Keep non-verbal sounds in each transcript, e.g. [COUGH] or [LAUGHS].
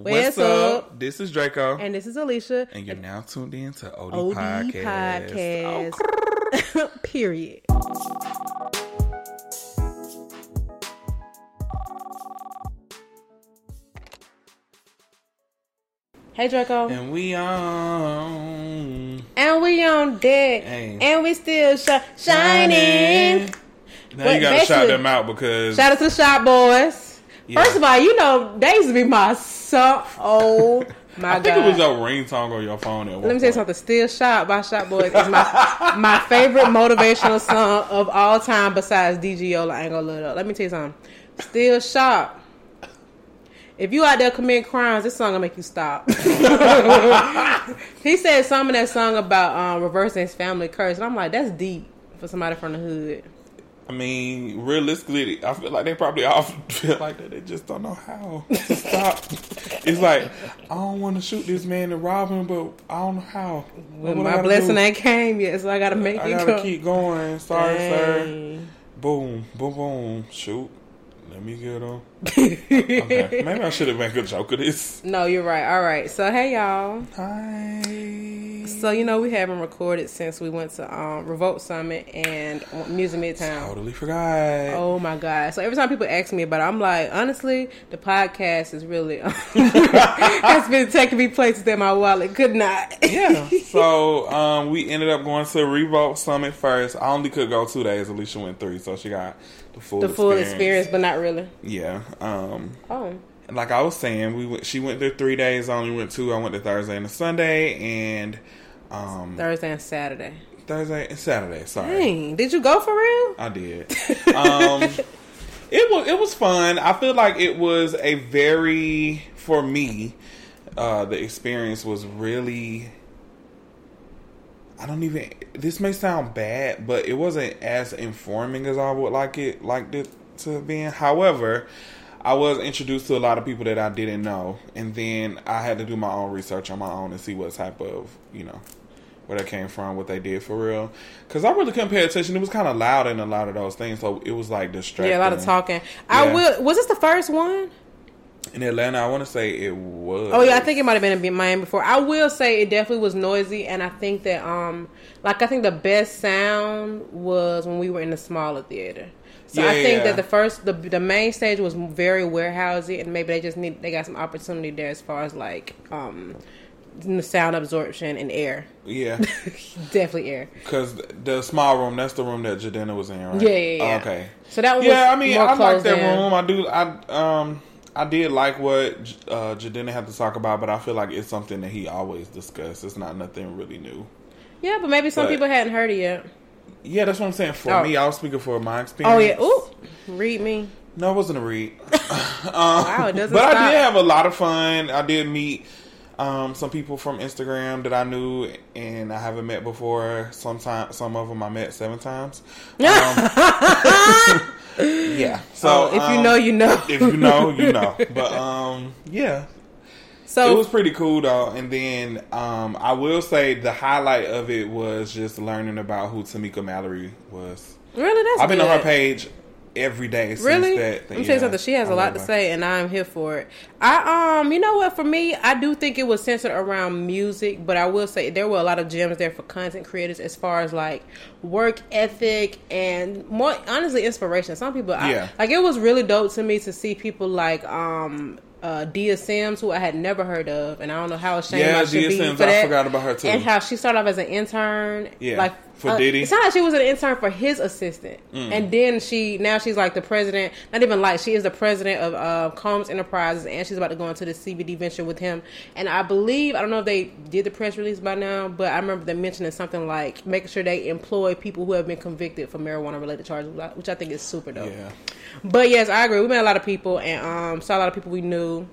What's, What's up? up? This is Draco, And this is Alicia. and you're now tuned in to OD, OD Podcast. Podcast. Oh, [LAUGHS] Period. Hey Draco. and we on And we on deck. Hey. And we still sh- shining. Now But you gotta shout them out because Shout out to the Shop Boyz. Yeah. First of all, you know, they used to be my son. Oh [LAUGHS] my I god. think it was your ringtone on your phone. Let me tell you something. Still Shot by Shop Boyz is my my favorite motivational song of all time besides Yola. I ain't gonna look up. Let me tell you something. Still Shot If you out there committing crimes, this song will make you stop. [LAUGHS] he said something in that song about um, reversing his family curse, and I'm like, that's deep for somebody from the hood. I mean, realistically, I feel like they probably all [LAUGHS] feel like that. They just don't know how to stop. it's like I don't want to shoot this man and rob him, but I don't know how. Well, my blessing do? ain't came yet, so I gotta make I it gotta keep going. Sorry, sir. Boom, boom, boom. Shoot. Let me get him. Okay. [LAUGHS] Maybe I should have made a joke of this. No, you're right. All right. So hey y'all. Hi. So you know we haven't recorded since we went to um, Revolt Summit and Music Midtown. Totally forgot. Oh my god! So every time people ask me about it, I'm like, honestly, the podcast is really [LAUGHS] has been taking me places that my wallet could not. Yeah. [LAUGHS] So um, we ended up going to Revolt Summit first. I only could go two days. Alicia went three, so she got full the full experience, but not really. Yeah. Um, Oh, like I was saying, we went, she went there three days. I only went two. I went to Thursday and a Sunday, and um, Thursday and Saturday. Thursday and Saturday. Sorry. Dang, did you go for real? I did. Um, [LAUGHS] it was it was fun. I feel like it was a very for me. Uh, the experience was really. I don't even. This may sound bad, but it wasn't as informing as I would like it like it to be. However, I was introduced to a lot of people that I didn't know, and then I had to do my own research on my own and see what type of you know where they came from, what they did for real. Because I really couldn't pay attention. It was kind of loud in a lot of those things, so it was like distracting. Yeah, a lot of talking. I will. Was this the first one? In Atlanta. I want to say it was. Oh yeah, I think it might have been in Miami before. I will say it definitely was noisy, and I think that um, like I think the best sound was when we were in the smaller theater. So I think yeah. that the first, the the main stage was very warehousey, and maybe they just need they got some opportunity there as far as like um, the sound absorption and air. yeah, [LAUGHS] definitely air. because the small room that's the room that Jidenna was in, right? Yeah, yeah, yeah. okay. So that was Yeah, I mean, I like that room. I do. I um. I did like what uh, Jidenna had to talk about, but I feel like it's something that he always discussed. It's not nothing really new. Yeah, but maybe some But- people hadn't heard it yet. Yeah, that's what I'm saying. For Oh. me, I was speaking for my experience. Oh yeah. Ooh, read me. No, it wasn't a read. um, [LAUGHS] Wow, it doesn't but I did have a lot of fun. I did meet um, some people from Instagram that I knew and I haven't met before. Sometimes, some of them I met seven times. [LAUGHS] Um, [LAUGHS] yeah. [LAUGHS] So if you um, know, you know. if you know, you know. [LAUGHS] But um, yeah, so it was pretty cool though. And then um, I will say the highlight of it was just learning about who Tamika Mallory was. really, that's I've been good. on her page every day since Really? that. Let me tell you yeah, something. She has I a lot to say, and I'm here for it. I um, you know what? For me, I do think it was centered around music, but I will say there were a lot of gems there for content creators as far as like work ethic and more honestly inspiration. Some people, I- Yeah. like it was really dope to me to see people like um. Uh, Dia Simms, who I had never heard of, and I don't know how ashamed Yeah, I should Dia be Simms, for I that. forgot about her, too. And how she started off as an intern, Yeah, like for uh, Diddy. It sounded like she was an intern for his assistant, Mm. and then she now she's like the president. Not even like she is the president of uh, Combs Enterprises, and she's about to go into the CBD venture with him. And I believe I don't know if they did the press release by now, but I remember them mentioning something like making sure they employ people who have been convicted for marijuana related charges, which I think is super dope. Yeah. But yes, I agree. We met a lot of people and um, saw a lot of people we knew,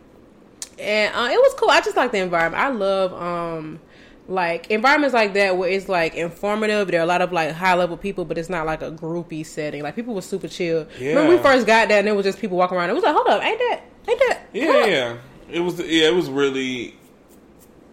and uh, it was cool. I just like the environment. I love um, like environments like that where it's like informative. There are a lot of like high level people, but it's not like a groupie setting. Like people were super chill. Yeah. When we first got there, and it was just people walking around. It was like, hold up, ain't that, ain't that? Yeah, yeah. It was yeah, it was really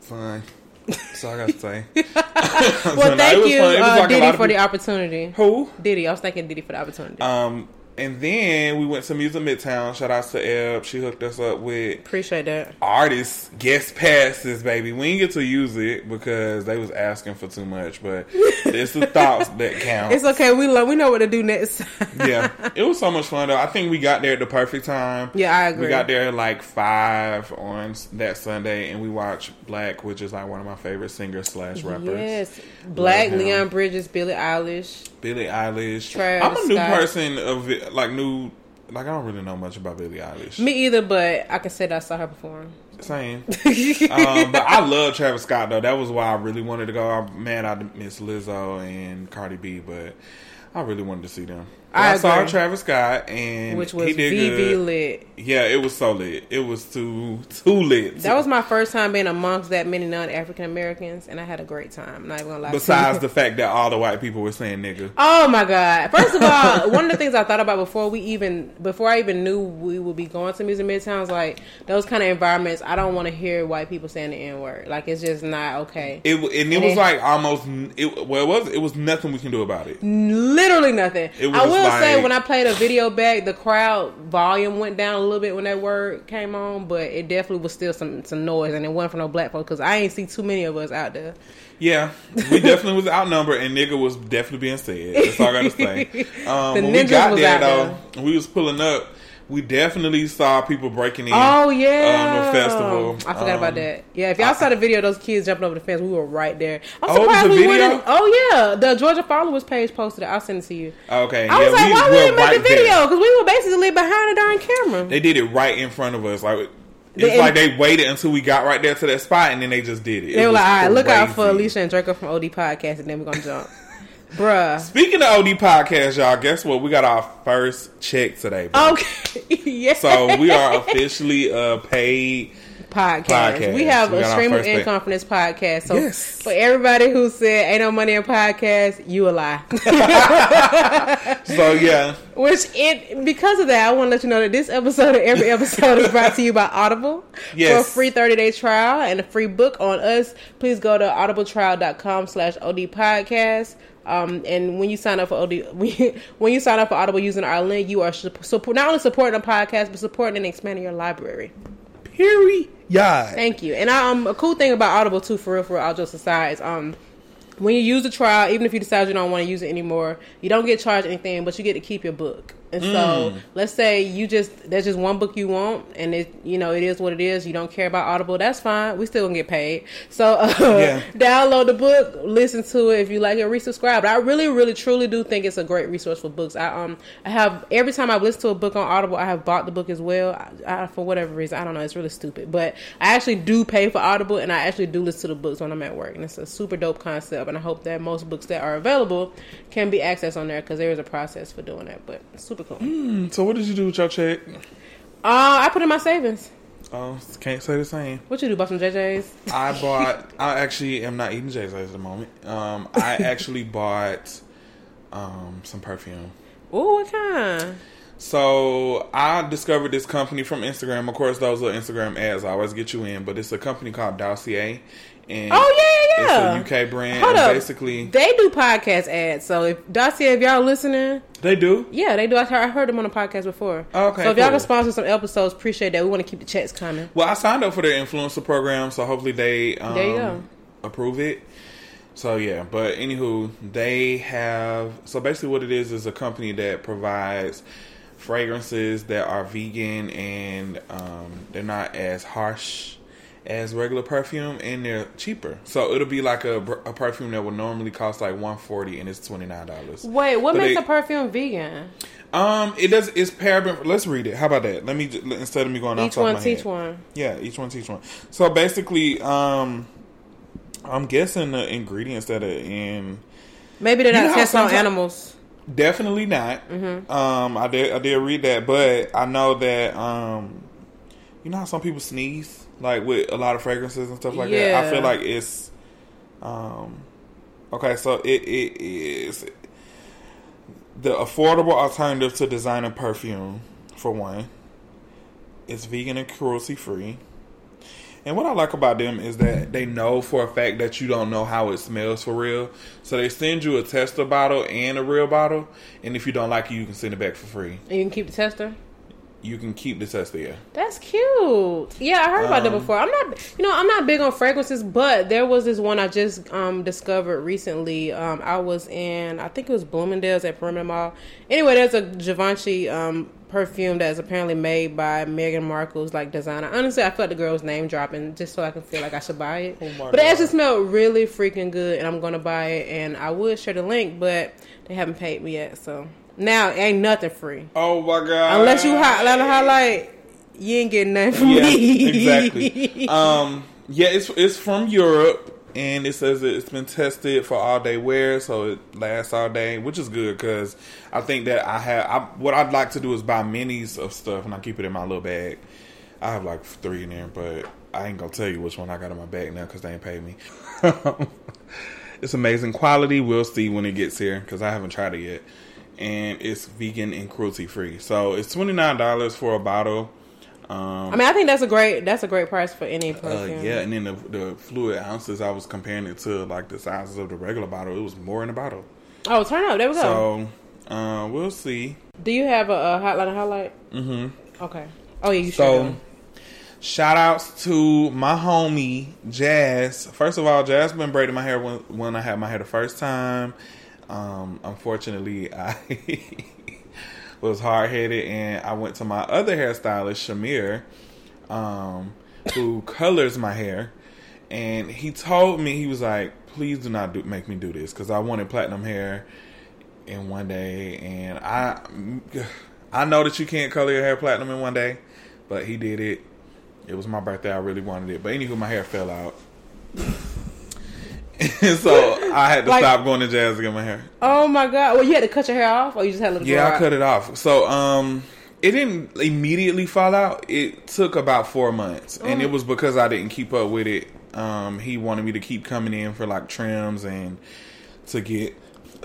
fun. [LAUGHS] [LAUGHS] [LAUGHS] So I gotta say. Well, thank you, uh, Diddy, for the the opportunity. who? Diddy, I was thanking Diddy for the opportunity. Um and then we went to Music Midtown. Shout out to Eb. She hooked us up with Appreciate that. artists guest passes, baby. We didn't get to use it because they was asking for too much, but [LAUGHS] it's the thoughts that count. It's okay. We love. We know what to do next. [LAUGHS] yeah, it was so much fun though. I think we got there at the perfect time. Yeah, I agree. We got there at like five on that Sunday, and we watched 6LACK, which is like one of my favorite singers slash rappers. Yes, 6LACK, Leon Bridges, Billie Eilish. Billie Eilish. Travis I'm a new Scott. person of like new. Like I don't really know much about Billie Eilish. Me either, but I can say that I saw her perform. Same. [LAUGHS] um, but I love Travis Scott though. That was why I really wanted to go. I'm mad I miss Lizzo and Cardi B, but I really wanted to see them. I I, saw. Travis Scott and Which was he did VV good. lit. Yeah, it was so lit. It was too too lit. That was my first time being amongst that many non African Americans, and I had a great time. I'm not even gonna lie. Besides [LAUGHS] the fact that all the white people were saying nigga. Oh my god! First of all, [LAUGHS] one of the things I thought about before we even before I even knew we would be going to Music Midtowns, like those kind of environments, I don't want to hear white people saying the n word. Like it's just not okay. It and it And was it- like almost it. Well, it was it was nothing we can do about it. Literally nothing. It was I will say when I played a video back, the crowd volume went down a little bit when that word came on, but it definitely was still some some noise, and it wasn't for no black folks because I ain't see too many of us out there. Yeah, we definitely was outnumbered, and nigga was definitely being said. That's all I gotta say. [LAUGHS] Um, The when we got was there out though, we was pulling up. We definitely saw people breaking in. Oh yeah, um, the festival. I forgot Um, about that. Yeah, if y'all saw the video, of those kids jumping over the fence, we were right there. I'm Oh, surprised a we video? wouldn't. Oh yeah, the Georgia followers page posted it. I'll send it to you. Okay, I yeah, was like, we why we didn't make right a video? Because we were basically behind the darn camera. They did it right in front of us. Like it's They- like they waited until we got right there to that spot, and then they just did it. They It were like, all right, look out for. Alicia and Draco from OD Podcast, and then we're gonna jump, bruh. Speaking of OD podcast, y'all, guess what? We got our first check today. bro. Okay, [LAUGHS] yeah. So we are officially a paid. Podcast. Podcast. We have We a got our stream of first pay- income from this podcast. So Yes. for everybody who said ain't no money in podcast, you a lie. [LAUGHS] [LAUGHS] So yeah, Which it because of that, I want to let you know that this episode and every episode is brought to you by Audible. Yes. For a free 30 day trial and a free book on us, please go to audibletrial.com slash OD podcast. Um, and when you sign up for OD, [LAUGHS] when you sign up for Audible using our link, you are support, not only supporting the podcast, but supporting and expanding your library. period. Yeah. Thank you. And um, a cool thing about Audible too, for real, for real, all jokes aside, is um, when you use the trial, even if you decide you don't want to use it anymore, you don't get charged anything, but you get to keep your book. And so, let's say you just there's just one book you want, and it you know it is what it is. You don't care about Audible, that's fine. We still gonna get paid. So uh, Yeah. [LAUGHS] download the book, listen to it. If you like it, resubscribe. But I really, really, truly do think it's a great resource for books. I um I have every time I've listened to a book on Audible, I have bought the book as well. I, I, for whatever reason, I don't know. It's really stupid, but I actually do pay for Audible, and I actually do listen to the books when I'm at work, and it's a super dope concept. And I hope that most books that are available can be accessed on there because there is a process for doing that. But cool. So what did you do with your check? Uh, I put in my savings. Oh, can't say the same. What you do? Bought some JJ's? I [LAUGHS] bought. I actually am not eating J's at the moment. Um, I [LAUGHS] actually bought um some perfume. Ooh, what kind? So I discovered this company from Instagram. Of course, those are Instagram ads. I always get you in, but it's a company called Dossier. And Oh yeah, yeah. It's a UK brand. Hold up. basically, They do podcast ads. So if Dossier, if y'all listening, they do. yeah, they do. I heard, I heard them on the podcast before. Okay, So if y'all can sponsor some episodes, appreciate that. We want to keep the chats coming. Well, I signed up for their influencer program, so hopefully they um, There you go. approve it. So yeah, but anywho, they have so basically what it is is a company that provides fragrances that are vegan and um, they're not as harsh as regular perfume and they're cheaper. So it'll be like a, a perfume that would normally cost like one forty and it's twenty nine dollars. Wait, what But makes they- a perfume vegan? Um, it does. It's paraben. Let's read it. How about that? Let me instead of me going off Each one my teach head. one. Yeah, each one teach one. So basically, um, I'm guessing the ingredients that are in Maybe they're not testing on animals. definitely not. Mm-hmm. Um, I did I did read that, but I know that um, you know how some people sneeze like with a lot of fragrances and stuff like that. I feel like it's um, okay. So it it is the affordable alternative to designer perfume for one. It's vegan and cruelty free. And what I like about them is that they know for a fact that you don't know how it smells for real. So they send you a tester bottle and a real bottle. And if you don't like it, you can send it back for free. And you can keep the tester. You can keep the tester, yeah. That's cute. Yeah, I heard about that Um, before. I'm not, you know, I'm not big on fragrances, but there was this one I just um, discovered recently. Um, I was in, I think it was Bloomingdale's at Perimeter Mall. Anyway, there's a Givenchy um, perfume that's apparently made by Meghan Markle's like designer. Honestly, I felt the girl's name dropping just so I can feel like I should buy it. Oh but it actually smelled really freaking good, and I'm gonna buy it. And I would share the link, but they haven't paid me yet. So now ain't nothing free. Oh my god! Unless you highlight highlight, you ain't getting nothing from yeah, me. exactly. [LAUGHS] Um, yeah, it's it's from Europe, and it says it's been tested for all day wear, so it lasts all day, which is good because I think that I have. I, what I'd like to do is buy minis of stuff, and I keep it in my little bag. I have like three in there, but I ain't gonna tell you which one I got in my bag now because they ain't paid me. [LAUGHS] it's amazing quality. We'll see when it gets here because I haven't tried it yet, and it's vegan and cruelty free. So it's twenty nine dollars for a bottle. Um, I mean, I think that's a great that's a great price for any uh, perfume. yeah, and then the, the fluid ounces, I was comparing it to like the sizes of the regular bottle. It was more in the bottle. Oh, turn up. There we go. So uh, we'll see. Do you have a, a hotline highlight? Mm-hmm. Okay. Oh yeah, you So should. shout outs to my homie Jazz. First of all, Jazz been braiding my hair when, when I had my hair the first time. Um, unfortunately, I [LAUGHS] was hard headed and I went to my other hairstylist, Shamir, um, who colors my hair. And he told me, he was like, please do not do, make me do this because I wanted platinum hair in one day. And I, I know that you can't color your hair platinum in one day, but he did it. It was my birthday. I really wanted it. But anywho, my hair fell out. And [LAUGHS] so I had to Like- stop going to jazz to get my hair. Oh my god. Well, you had to cut your hair off, or you just had to Yeah, I out? cut it off. So um it didn't immediately fall out. It took about four months. And Mm. it was because I didn't keep up with it. Um he wanted me to keep coming in for like trims and to get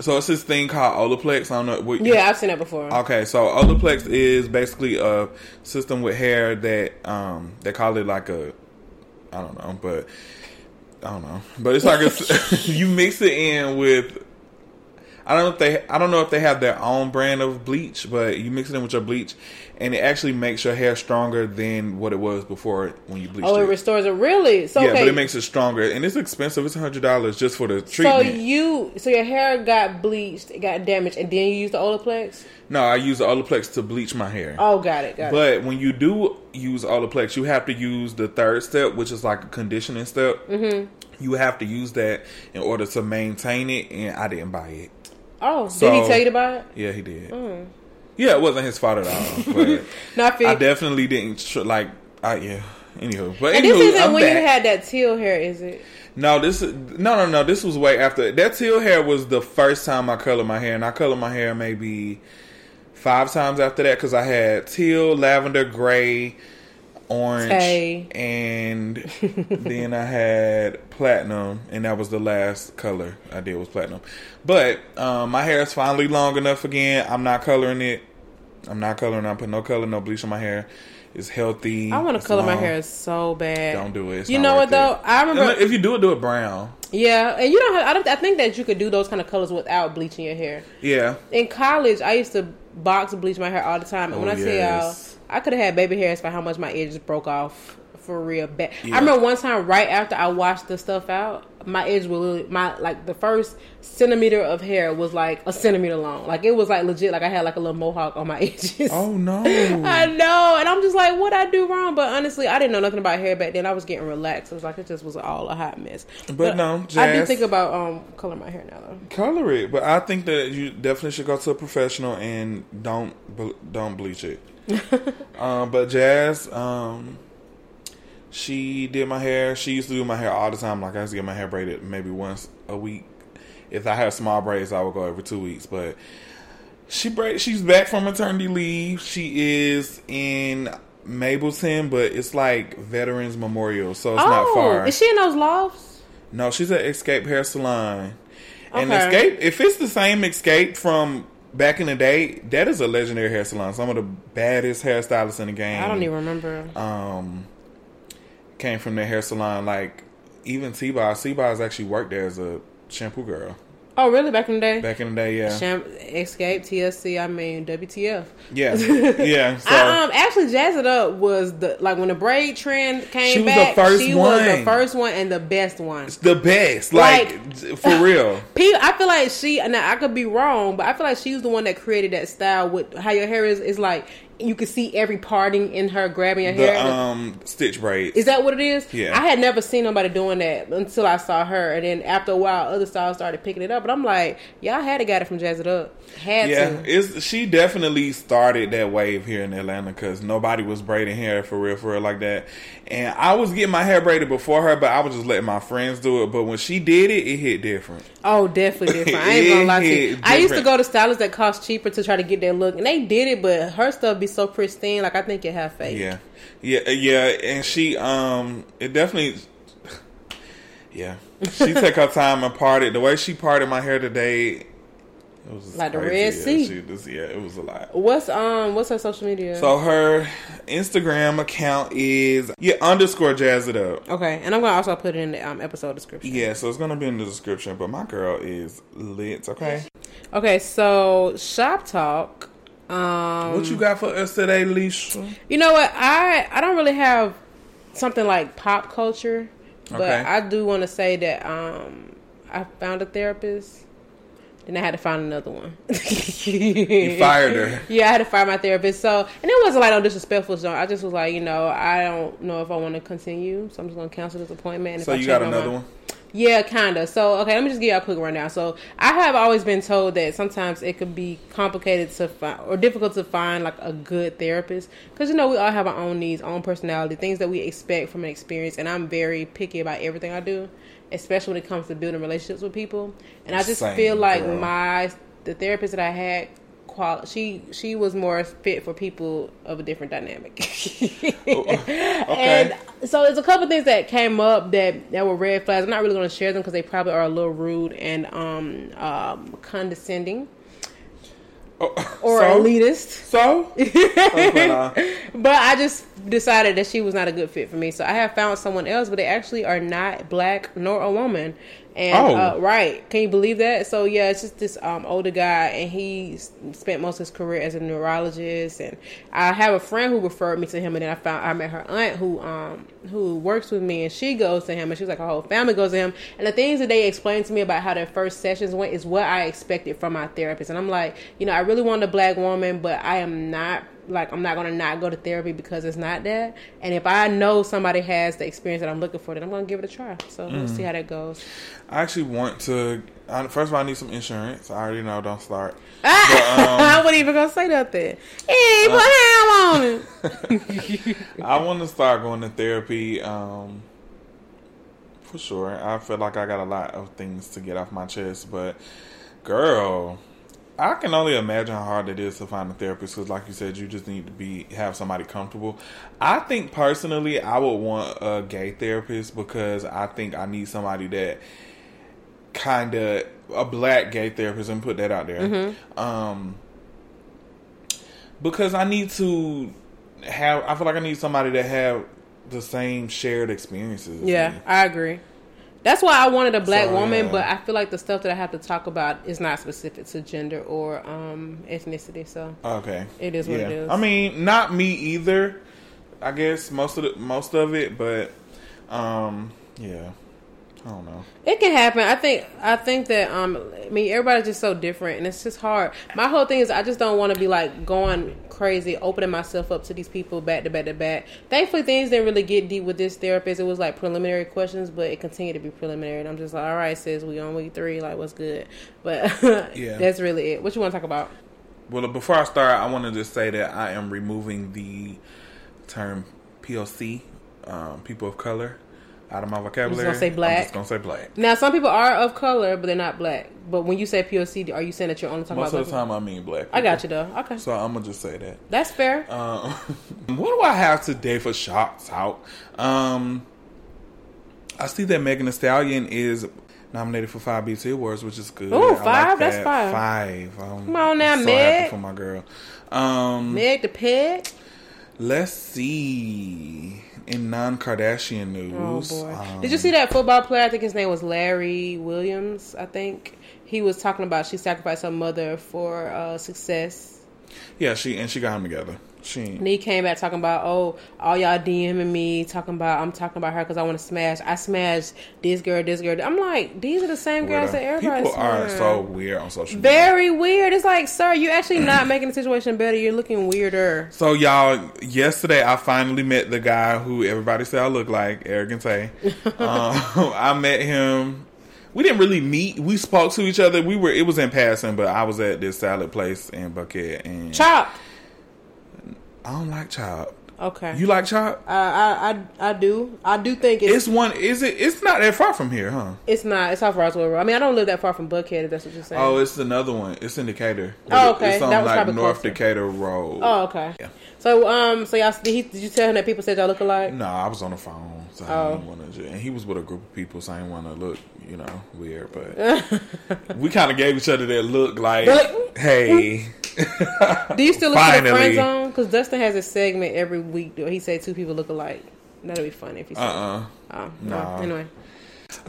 so it's this thing called Olaplex. I don't know what Yeah, I've seen that before. Okay, so Olaplex is basically a system with hair that um they call it like a I don't know, but I don't know, but it's like a, [LAUGHS] [LAUGHS] you mix it in with. I don't know if they I don't know if they have their own brand of bleach, but you mix it in with your bleach, and it actually makes your hair stronger than what it was before when you bleached oh, it it. restores it. Really? So yeah, okay. but it makes it stronger, and it's expensive. It's hundred dollars just for the treatment. so you so your hair got bleached, it got damaged, and then you used the Olaplex. no, I use the Olaplex to bleach my hair. Oh, got it. Got it. But when you do use Olaplex, you have to use the third step, which is like a conditioning step. Mm-hmm. You have to use that in order to maintain it, and I didn't buy it. Oh, so- did he tell you to buy it? Yeah, he did. Yeah, it wasn't his fault at all. [LAUGHS] But No, I. I definitely didn't tr- like. I yeah. Anywho, but and anywho, this isn't I'm when you had that teal hair, is it? No, this no, no, no. This was way after that. Teal hair was the first time I colored my hair, and I colored my hair maybe five times after that because I had teal, lavender, gray, orange, and [LAUGHS] then I had platinum, and that was the last color I did was platinum. But um, my hair is finally long enough again. I'm not coloring it. I'm not coloring. I'm putting no color, no bleach on my hair. It's healthy. I want to color my hair so bad. Don't do it. It's you know what though? it. I remember. If you do it, do it brown. Yeah, and you don't. Have, I don't. I think that you could do those kind of colors without bleaching your hair. Yeah. In college, I used to box and bleach my hair all the time, and when Oh, I say y'all. I could have had baby hairs by how much my edges broke off for real bad. Yeah. I remember one time right after I washed the stuff out, my edge was my like the first centimeter of hair was like a centimeter long. Like it was like legit. Like I had like a little mohawk on my [LAUGHS] edges. Oh no. [LAUGHS] I know, and I'm just like, what I do wrong? But honestly, I didn't know nothing about hair back then. I was getting relaxed. It was like it just was all a hot mess. But no, I do think about um color my hair now though. Color it, but I think that you definitely should go to a professional and don't ble- don't bleach it. um, [LAUGHS] but Jazz, um, she did my hair. She used to do my hair all the time. Like I used to get my hair braided maybe once a week. If I had small braids, I would go every two weeks. But she braid. She's back from maternity leave. She is in Mableton, but it's like Veterans Memorial, so it's not far. Oh, is she in those lofts? No, she's at Escape Hair Salon. Okay. And Escape, if it's the same Escape from back in the day, that is a legendary hair salon. Some of the baddest hairstylists in the game. I don't even remember. Um, came from their hair salon. Like even T-Boz, T-Boz actually worked there as a shampoo girl Oh, really? Back in the day? back in the day. Yeah, Sham- Escape, TSC, I mean, WTF. yeah, [LAUGHS] yeah. So I, um, actually, Jazz It Up was the, like, when the braid trend came She was the back, first she was the first one and the best one. it's the best. Like, for real. [LAUGHS] People, I feel like she. Now I could be wrong, but I feel like she was the one that created that style with how your hair is. Is like you can see every parting in her grabbing hair. The um stitch braids. is that what it is? Yeah. I had never seen nobody doing that until I saw her, and then after a while, other styles started picking it up. But I'm like, y'all had to got it from Jazz It Up. Had Yeah, to. she definitely started that wave here in Atlanta because nobody was braiding hair for real, for real like that. And I was getting my hair braided before her, but I was just letting my friends do it. But when she did it, it hit different. Oh, definitely [LAUGHS] different. I ain't gonna lie to you. I used to go to stylists that cost cheaper to try to get that look, and they did it, but her stuff be so pristine. Like I think it have fake. Yeah, yeah, yeah. And she, um, it definitely, yeah. She [LAUGHS] took her time and parted. The way she parted my hair today, it was Like the. Red Sea. she just- yeah, it was a lot. What's um what's her social media? So her Instagram account is yeah underscore jazz it up. okay, and I'm gonna also put it in the um, episode description. Yeah, so it's gonna be in the description. But my girl is lit. Okay, Okay, so shop talk. Um, what you got for us today, Leisha? You know what? I I don't really have something like pop culture, but Okay. I do want to say that um I found a therapist. Then I had to find another one. You fired her. [LAUGHS] Yeah, I had to fire my therapist. So, and it wasn't like no disrespectful. So I just was like, you know, I don't know if I want to continue, so I'm just gonna cancel this appointment. And So if I you got change my another one? Yeah, kinda. So, okay, let me just give y'all a quick rundown. So, I have always been told that sometimes it could be complicated to find or difficult to find like a good therapist because you know we all have our own needs, own personality, things that we expect from an experience. And I'm very picky about everything I do, especially when it comes to building relationships with people. And I just Same, feel like girl. my the therapist that I had. Quali- she she was more fit for people of a different dynamic. [LAUGHS] And so there's a couple things that came up that that were red flags. I'm not really going to share them because they probably are a little rude and um, um condescending Oh, or so? elitist. So, [LAUGHS] Okay, nah. But I just decided that she was not a good fit for me. So I have found someone else, but they actually are not black nor a woman. And Oh. uh, right, can you believe that? So yeah, it's just this um, older guy, and he spent most of his career as a neurologist. And I have a friend who referred me to him, and then I found I met her aunt who um who works with me, and she goes to him, and she's like her whole family goes to him. And the things that they explained to me about how their first sessions went is what I expected from my therapist. And I'm like, you know, I really want a black woman, but I am not like I'm not gonna not go to therapy because it's not that. And if I know somebody has the experience that I'm looking for, then I'm gonna give it a try. So we'll mm. see how that goes. I actually want to. I, first of all, I need some insurance. I already know. Don't start. Ah! [LAUGHS] Um, I wasn't even gonna say nothing. Hey, put ham on it. I want to [LAUGHS] start going to therapy. Um, for sure. I feel like I got a lot of things to get off my chest, but girl, I can only imagine how hard it is to find a therapist. Because, like you said, you just need to be have somebody comfortable. I think personally, I would want a gay therapist because I think I need somebody that kind of a black gay therapist and put that out there. Um, because I need to have. I feel like I need somebody that have the same shared experiences. Yeah, me. I agree. That's why I wanted a black So, woman, yeah. but I feel like the stuff that I have to talk about is not specific to gender or um, ethnicity. So Okay. It is what yeah. it is. I mean, not me either. I guess most of the most of it, but um, yeah. I don't know. It can happen. I think. I think that. Um. I mean, everybody's just so different, and it's just hard. My whole thing is, I just don't want to be like going crazy, opening myself up to these people back to back to back. Thankfully, things didn't really get deep with this therapist. It was like preliminary questions, but it continued to be preliminary. And I'm just like, all right, sis, we on week three. Like, what's good? [LAUGHS] But Yeah. [LAUGHS] that's really it. What you want to talk about? Well, before I start, I want to just say that I am removing the term POC, um, people of color, out of my vocabulary. i'm gonna say black? I'm just gonna say black. Now, some people are of color, but they're not black. But when you say POC, are you saying that you're only talking Most about of the time, I mean black. people? I got you though. Okay, So I'm gonna just say that. that's fair. Um, [LAUGHS] what do I have today for shots out? Um, I see that Megan Thee Stallion is nominated for five BT Awards, which is good. Ooh, I five? That's five. Five. Um, Come on now, I'm so Meg. happy for my girl. Um, Meg the peg. Let's see. In non-Kardashian Oh news, boy! um, Did you see that football player? I think his name was Larry Williams. I think he was talking about she sacrificed her mother for uh, success. Yeah, she and she got him together. She And he came back talking about, oh, all y'all DMing me, talking about, I'm talking about her because I want to smash. I smashed this girl, this girl. I'm like, these are the same girls that everybody people are so weird on social media. Very weird. It's like, sir, you're actually not [CLEARS THROAT] making the situation better. You're looking weirder. So y'all, yesterday I finally met the guy who everybody said I look like, Arrogant Tay. [LAUGHS] um, [LAUGHS] I met him. We didn't really meet. We spoke to each other. We were. It was in passing, but I was at this salad place in Buckhead, and Chopt. I don't like Chopt. Okay. You like Chopt? I, I, I, I do. I do think it's, It's one. Is it? It's not that far from here, huh? it's not. It's off Roswell Road. I mean, I don't live that far from Buckhead, if that's what you're saying. Oh, it's another one. It's in Decatur. Oh, okay. It's on That was like North closer. Decatur Road. Oh, okay. Yeah. So, um, so y'all, did, he, did you tell him that people said y'all look alike? No, I was on the phone, so I Oh. didn't want to. And he was with a group of people, so I didn't want to look, you know, weird. But [LAUGHS] we kind of gave each other that look, like, like, "Hey, Do you still look to the friend zone? Because Dustin has a segment every week where he said two people look alike. That'd be funny if he said. uh, Oh, no. well, anyway.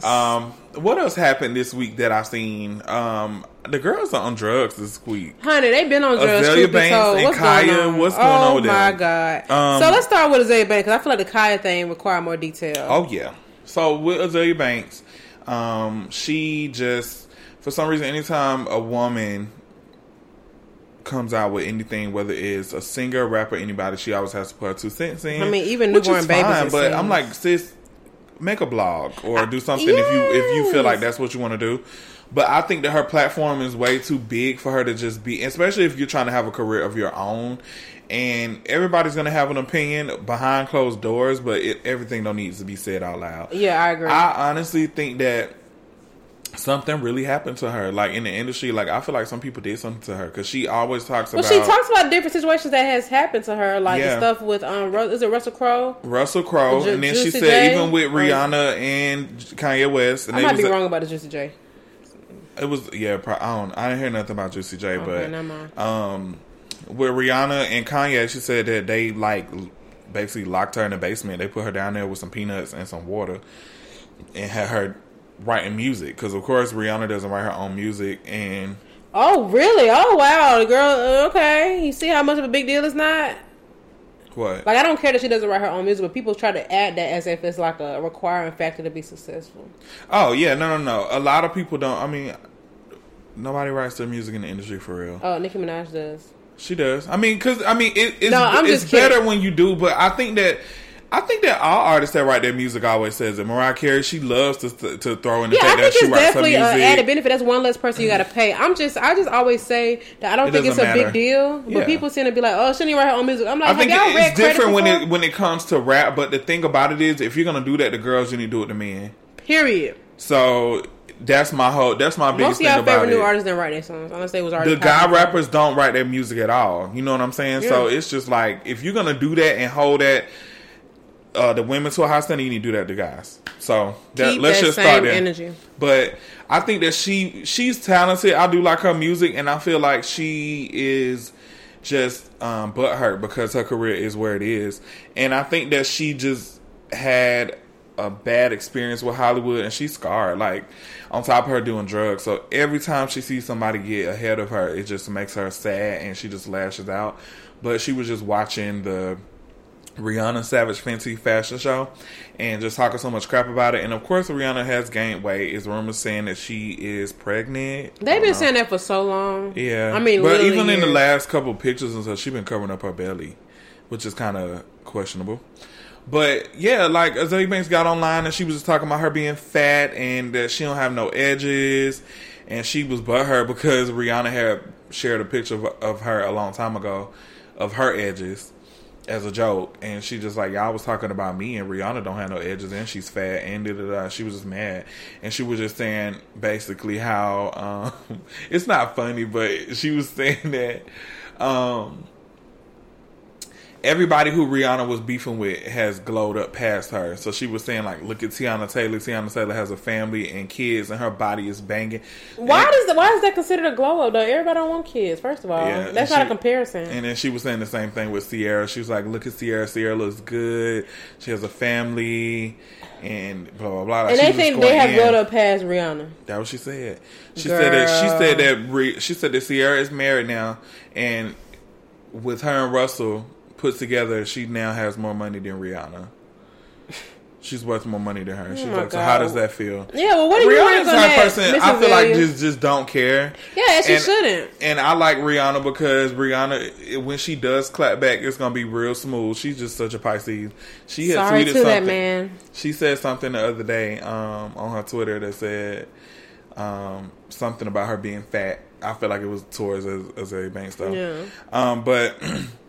Um, what else happened this week that I've seen? Um, the girls are on drugs this week. Honey, they've been on drugs. Azealia Banks What's Kaya, going on? what's going oh, on with my them? god! Um, so let's start with Azealia Banks because I feel like the Kaya thing require more detail. Oh yeah. So with Azealia Banks, um, she just for some reason, anytime a woman comes out with anything, whether it's a singer, rapper, anybody, she always has to put her two cents in. I mean, even newborn babies, fine, but I'm like, sis, make a blog or do something if you if you feel like that's what you want to do. But I think that her platform is way too big for her to just be, especially if you're trying to have a career of your own. And everybody's gonna have an opinion behind closed doors, but it, everything don't need to be said out loud. Yeah, I agree. I honestly think that something really happened to her, like in the industry. Like I feel like some people did something to her because she always talks well, about she talks about different situations that has happened to her, like Yeah. the stuff with um, Ru- is it Russell Crowe? Russell Crowe, Ju- and then she said J? even with Rihanna and Kanye West, and I might be wrong about the Juicy J. It was yeah. Pro- I don't. I didn't hear nothing about Juicy J, Okay, but um, with Rihanna and Kanye, she said that they like basically locked her in the basement. They put her down there with some peanuts and some water, and had her writing music because of course Rihanna doesn't write her own music and. Oh, really? Oh, wow. The girl, uh, okay. You see how much of a big deal it's not? What? Like, I don't care that she doesn't write her own music, but people try to add that as if it's like a requiring factor to be successful. oh yeah, no, no, no. A lot of people don't. I mean, nobody writes their music in the industry for real. Oh, Nicki Minaj does. She does. I mean, because I mean, it, it's No, I'm it's just kidding. better when you do. But I think that I think that all artists that write their music always says it. Mariah Carey, she loves to to throw in the Yeah, I fact that think she it's definitely an added benefit. That's one less person you got to pay. I'm just, I just always say that I don't It think it's a big deal. But Yeah. people seem to be like, oh, shouldn't you write her own music? I'm like, I think y'all it's different when it when it comes to rap. But the thing about it is, if you're gonna do that to girls, you need to do it to men. Period. So that's my whole. That's my Most biggest of thing about favorite it. new artists didn't write their songs unless they was already the guy rappers don't write their music at all. You know what I'm saying? So it's just like if you're gonna do that and hold that uh, the women to a high standard, you need to do that to guys. So that, Keep let's that just start there. energy. But I think that she she's talented. I do like her music, and I feel like she is just um, butthurt because her career is where it is. And I think that she just had a bad experience with Hollywood, and she's scarred. Like on top of her doing drugs, so every time she sees somebody get ahead of her, it just makes her sad, and she just lashes out. But she was just watching the Rihanna Savage Fenty fashion show and just talking so much crap about it. And of course, Rihanna has gained weight. Is rumors saying that she is pregnant? They've been know. saying that for so long. Yeah, I mean, but even in the last couple pictures and stuff, she's been covering up her belly, which is kind of questionable. But yeah, like Azealia Banks got online and she was just talking about her being fat and that she don't have no edges, and she was but her because Rihanna had shared a picture of, of her a long time ago of her edges as a joke, and she just like y'all was talking about me and Rihanna don't have no edges and she's fat and da da da. She was just mad, and she was just saying basically how um, [LAUGHS] it's not funny, but she was [LAUGHS] saying that um, everybody who Rihanna was beefing with has glowed up past her. So she was saying like, look at Teyana Taylor. Teyana Taylor has a family and kids, and her body is banging. Why And- does that, why is that considered a glow up though? Everybody don't want kids. First of all, Yeah, that's not a comparison. And then she was saying the same thing with Ciara. She was like, "Look at Ciara. Ciara looks good. She has a family, and blah blah blah." And She they think they have glowed up past Rihanna. That what she said. She said that she said that she said that Ciara is married now, and with her and Russell put together, she now has more money than Rihanna. She's worth more money than her. She's Oh my like, so how does that feel? Yeah, well, what do you Rihanna's rank on her that? person. Miss I feel like just just don't care. Yeah, and she And- shouldn't. And I like Rihanna because Rihanna, when she does clap back, it's gonna be real smooth. She's just such a Pisces. She had Sorry tweeted something. that man. She said something the other day um, on her Twitter that said um, something about her being fat. I feel like it was towards Azealia Banks though. Yeah. Um, but [CLEARS THROAT]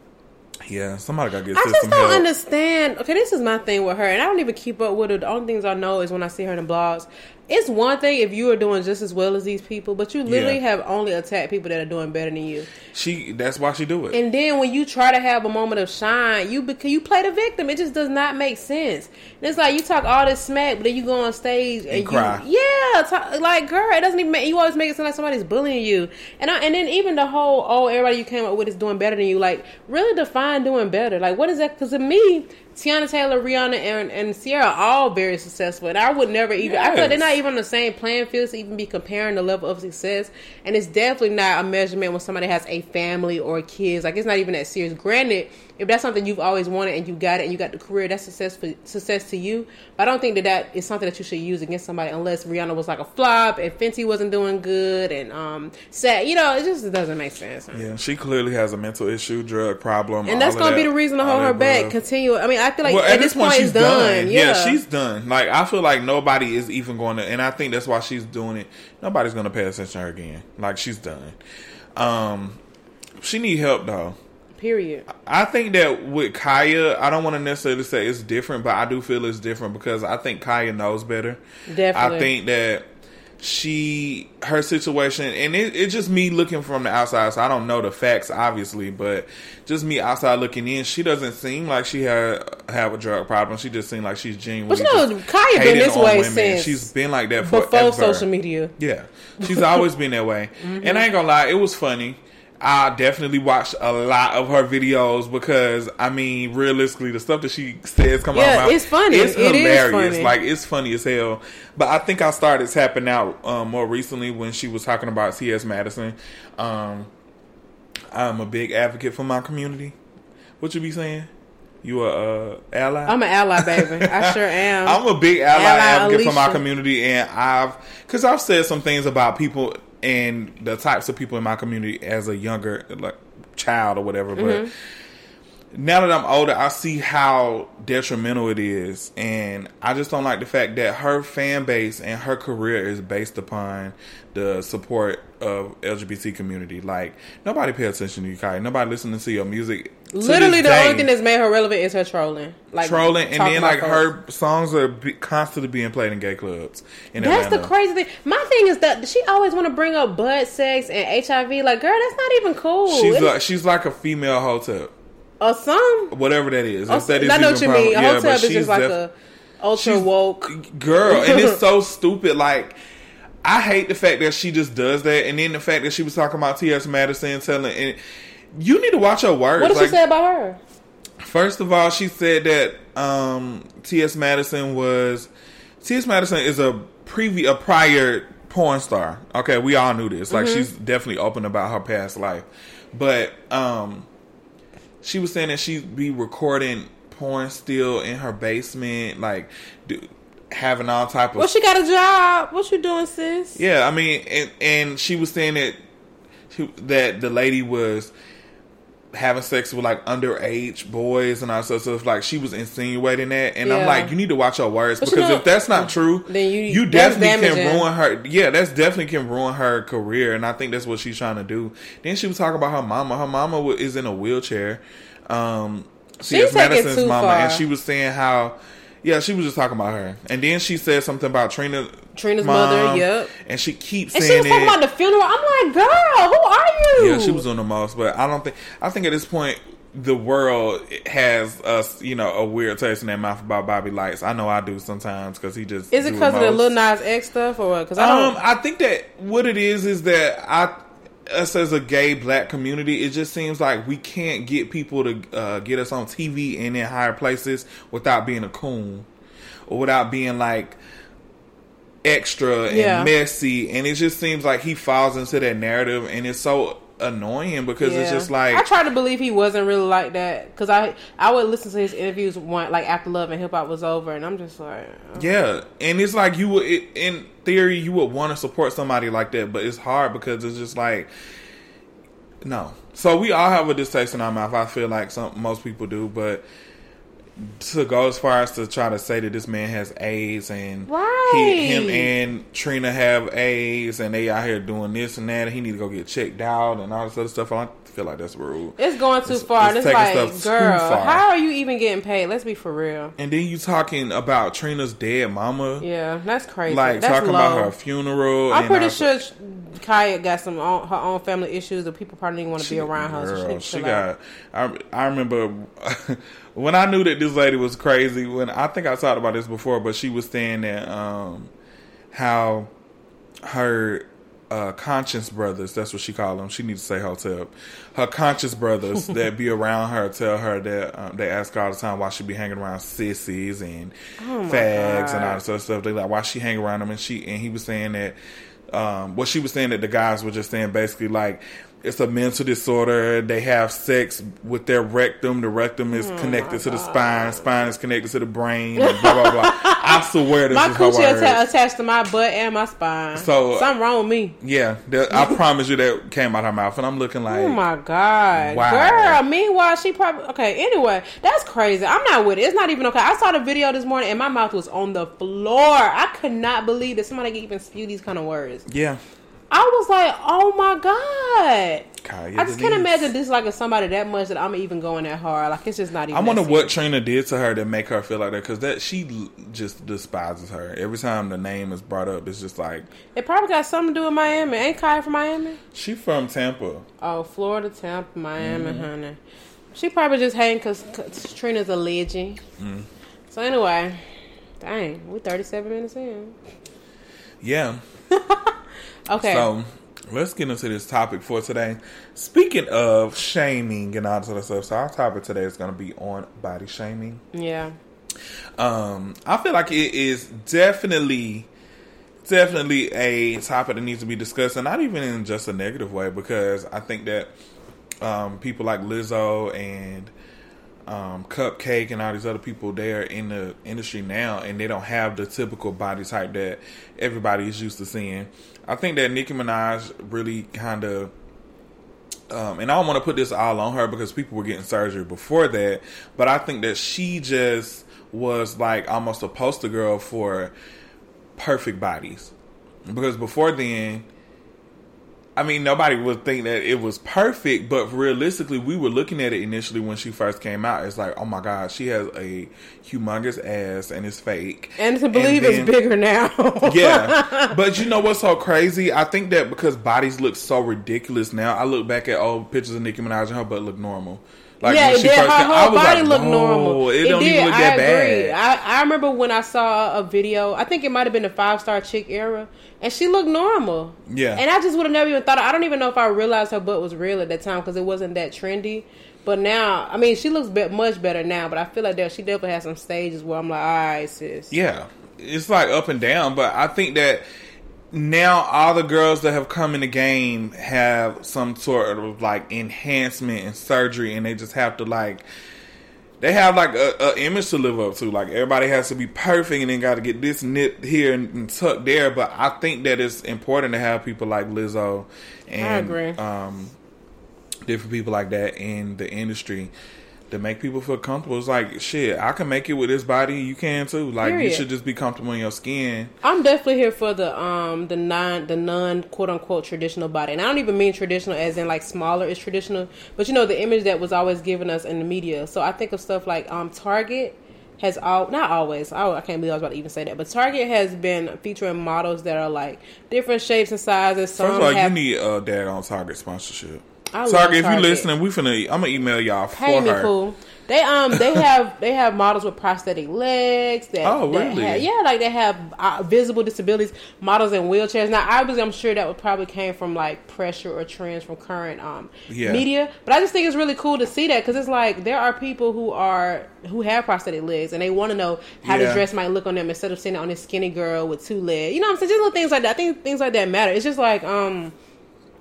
yeah, somebody gotta get I just don't help. understand. Okay, this is my thing with her, and I don't even keep up with her. The only things I know is when I see her in the blogs. It's one thing if you are doing just as well as these people, but you literally Yeah. have only attacked people that are doing better than you. She that's why she do it. And then when you try to have a moment of shine, you because you play the victim. It just does not make sense. And it's like you talk all this smack, but then you go on stage and, you, cry. yeah, talk, like girl, it doesn't even. Make, you always make it sound like somebody's bullying you. And I, and then even the whole oh everybody you came up with is doing better than you. Like really define doing better. Like what is that? Because to me. Teyana Taylor, Rihanna, and, and Ciara are all very successful, and I would never even. I feel like they're not even on the same playing field to even be comparing the level of success. And it's definitely not a measurement when somebody has a family or kids. Like it's not even that serious. Granted, if that's something you've always wanted and you got it and you got the career, that's success for, success to you. But I don't think that that is something that you should use against somebody unless Rihanna was like a flop and Fenty wasn't doing good and um sad. You know, it just doesn't make sense. yeah, she clearly has a mental issue, drug problem, And that's gonna be the reason to hold her back. above. Continue. I mean, I feel like well, at, this point, it's done. Yeah. she's done. Like I feel like nobody is even going to, and I think that's why she's doing it. Nobody's going to pay attention to her again. Like she's done. Um, she need help though. Period. I think that with Kaya, I don't want to necessarily say it's different, but I do feel it's different because I think Kaya knows better. Definitely. I think that she her situation and it, it's just me looking from the outside so i don't know the facts obviously but just me outside looking in she doesn't seem like she had have a drug problem she just seemed like she's genuinely But you know, Kaya been this way women. since she's been like that forever. before social media. Yeah, she's always been that way. [LAUGHS] Mm-hmm. And I ain't gonna lie, it was funny. I definitely watched a lot of her videos because I mean, realistically, the stuff that she says come out Yeah, of her mouth, it's funny. It's It is hilarious. funny. Like it's funny as hell. But I think I started tapping out um, more recently when she was talking about T.S. Madison. Um, I'm a big advocate for my community. What you be saying? You a uh, ally? I'm an ally, baby. I sure [LAUGHS] am. I'm a big ally, Ally advocate for my community, and I've because I've said some things about people and the types of people in my community as a younger like child or whatever. Mm-hmm. Now that I'm older, I see how detrimental it is, and I just don't like the fact that her fan base and her career is based upon the support of LGBT community. Like nobody pay attention to you, Kai. Nobody listening to your music. Literally, the day only thing that's made her relevant is her trolling, like trolling, and then like her songs are be, constantly being played in gay clubs. In That's Atlanta. the crazy thing. My thing is that she always want to bring up butt sex and HIV. Like, girl, that's not even cool. She's like she's like a female hotep, or some. whatever that is. If that is I know what you proper- mean. A yeah, hotep is just like def- a ultra woke. girl, and it's [LAUGHS] so stupid. Like I hate the fact that she just does that, and then the fact that she was talking about T.S. Madison, telling and you need to watch your words. What did like, she say about her? First of all, she said that um, T.S. Madison was T.S. Madison is a previ a prior porn star. Okay, we all knew this. Like she's definitely open about her past life, but um, she was saying that she'd be recording porn still in her basement, like do, having all type of Well, she got a job. What you doing, sis? yeah, I mean, and, and she was saying that she, that the lady was having sex with like underage boys and all sorts of stuff. Like she was insinuating that, and I'm like, you need to watch your words But you because know- if that's not true, Then you- that's definitely can ruin her. Yeah, that's definitely can ruin her career, and I think that's what she's trying to do. Then she was talking about her mama. Her mama is in a wheelchair. Um, She's T.S. Madison's mama, far. and she was saying how. Yeah, she was just talking about her, and then she said something about Trina, Trina's mother, yep. and she keeps And she was talking it. about the funeral. I'm like, girl, who are you? Yeah, she was doing the most, but I don't think. I think at this point, the world has us, you know, a weird taste in their mouth about Bobby Lytes. I know I do sometimes because he just Is it because of the. Lil Nas X stuff or what? Because I don't. Um, I think that what it is is that I, us as a gay black community, it just seems like we can't get people to uh, get us on TV and in higher places without being a coon or without being like extra and Yeah. messy. And it just seems like he falls into that narrative, and it's so annoying because it's just like I try to believe he wasn't really like that because I I would listen to his interviews one like after Love and Hip Hop was over, and I'm just like, oh. Yeah, and it's like you would, it, in theory, you would want to support somebody like that, but it's hard because it's just like, no. So we all have a distaste in our mouth. I feel like some most people do, but to go as far as to try to say that this man has AIDS and Right. he, him and Trina have AIDS and they out here doing this and that, and he need to go get checked out and all this other stuff. I feel like that's rude. it's going too It's- far. it's it's like, girl, how are you even getting paid? Let's be for real. And then you talking about Trina's dead mama. Yeah, that's crazy. like that's talking low. about her funeral. I'm pretty sure Khia got some own, her own family issues that people probably didn't want to be around her. so she, Girl, need to she got. I I remember [LAUGHS] when I knew that this lady was crazy. When I think I talked about this before, but she was saying that um, how her uh, conscience brothers. That's what she called them. She needs to say hotep. Her conscious brothers [LAUGHS] that be around her tell her that um, they ask her all the time why she be hanging around sissies and Oh fags and God. all this other stuff. They like why she hang around them and she and he was saying that. Um, well, she was saying that the guys were just saying basically like it's a mental disorder. They have sex with their rectum. The rectum Oh is connected to the spine. Spine is connected to the brain. Blah blah blah. I swear this My is coochie words. atta- attached to my butt and my spine. So- something wrong with me. Yeah, that, I [LAUGHS] promise you that came out her mouth, and I'm looking like, Oh my god, Wow. girl! Meanwhile, she probably okay. Anyway, that's crazy. I'm not with it. It's not even okay. I saw the video this morning, and my mouth was on the floor. I could not believe that somebody could even spew these kind of words. yeah, I was like, oh my god. Khia I just can't imagine disliking somebody that much that I'm even going that hard. Like it's just not even. I wonder what. Trina did to her to make her feel like that because that she just despises her every time the name is brought up. It's just like It probably got something to do with Miami. Ain't Khia from Miami? she from Tampa. Oh, Florida, Tampa, Miami, Mm-hmm. honey. She probably just hating because Trina's a legend. Mm. So anyway, dang, we 37 minutes in. Yeah. [LAUGHS] Okay. So let's get into this topic for today. Speaking of shaming and all this other stuff, so our topic today is going to be on body shaming. yeah. Um, I feel like it is definitely, definitely a topic that needs to be discussed, and not even in just a negative way, because I think that um, people like Lizzo and um, CupcakKe and all these other people, they're in the industry now, and they don't have the typical body type that everybody is used to seeing. I think that Nicki Minaj really kind of um, and I don't want to put this all on her because people were getting surgery before that, but I think that she just was like almost a poster girl for perfect bodies. Because before then, I mean, nobody would think that it was perfect, but realistically, we were looking at it initially when she first came out. It's like, oh my god, she has a humongous ass and it's fake. And to believe then- it's bigger now. [LAUGHS] yeah, [LAUGHS] but you know what's so crazy? I think that because bodies look so ridiculous now, I look back at old pictures of Nicki Minaj and her butt look normal. Like yeah, when she did. first Her came- whole body like, looked normal. It, don't even look I that agree. bad. I, I remember when I saw a video. I think it might have been the five star chick era, and she looked normal. Yeah. and I just would have never even thought. I don't even know if I realized her butt was real at that time because it wasn't that trendy. But now, I mean, she looks be- much better now. But I feel like there, she definitely has some stages where I'm like, all right, sis. Yeah, it's like up and down, but I think that now all the girls that have come in the game have some sort of like enhancement and surgery, and they just have to like they have like a, a image to live up to. Like everybody has to be perfect, and then got to get this nipped here and, and tucked there. But I think that it's important to have people like Lizzo and agree. Um, different people like that in the industry. To make people feel comfortable, it's like shit. I can make it with this body. You can too. Like you should just be comfortable in your skin. I'm definitely here for the um the non the non quote unquote traditional body, and I don't even mean traditional as in like smaller is traditional, but you know the image that was always given us in the media. So I think of stuff like um Target has all not always. I, I can't believe I was about to even say that, but Target has been featuring models that are like different shapes and sizes. Some First of all, have you need a uh, dad on Target sponsorship. I Target, if you listening, we finna. I'm gonna email y'all for Pay me, her. fool. They um they have they have models with prosthetic legs. That, Oh, that really? have- yeah, like they have uh, visible disabilities. Models in wheelchairs. Now, obviously, I'm sure that would probably came from like pressure or trends from current um Yeah. media. But I just think it's really cool to see that because it's like there are people who are who have prosthetic legs and they want to know how Yeah. the dress might look on them instead of seeing it on this skinny girl with two legs. You know what I'm saying? Just little things like that. I think things like that matter. It's just like um.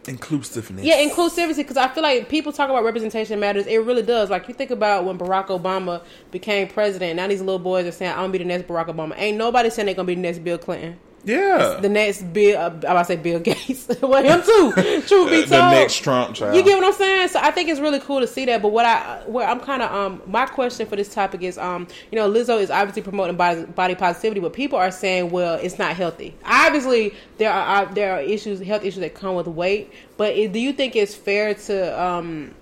Inclusiveness. Yeah, inclusivity because I feel like people talk about representation matters. It really does. Like you think about when Barack Obama became president. Now these little boys are saying, "I'm gonna be the next Barack Obama." Ain't nobody saying they're gonna be the next Bill Clinton, Yeah. the next Bill. Uh, I about to say Bill Gates. [LAUGHS] well, him too. [LAUGHS] Truth be Uh, the next Trump child. you get what I'm saying? So I think it's really cool to see that. But what I, where I'm kind of, um, my question for this topic is, um, you know, Lizzo is obviously promoting body, body positivity, but people are saying, well, it's not healthy. Obviously, there are uh, there are issues, health issues that come with weight. But it, do you think it's fair to, um,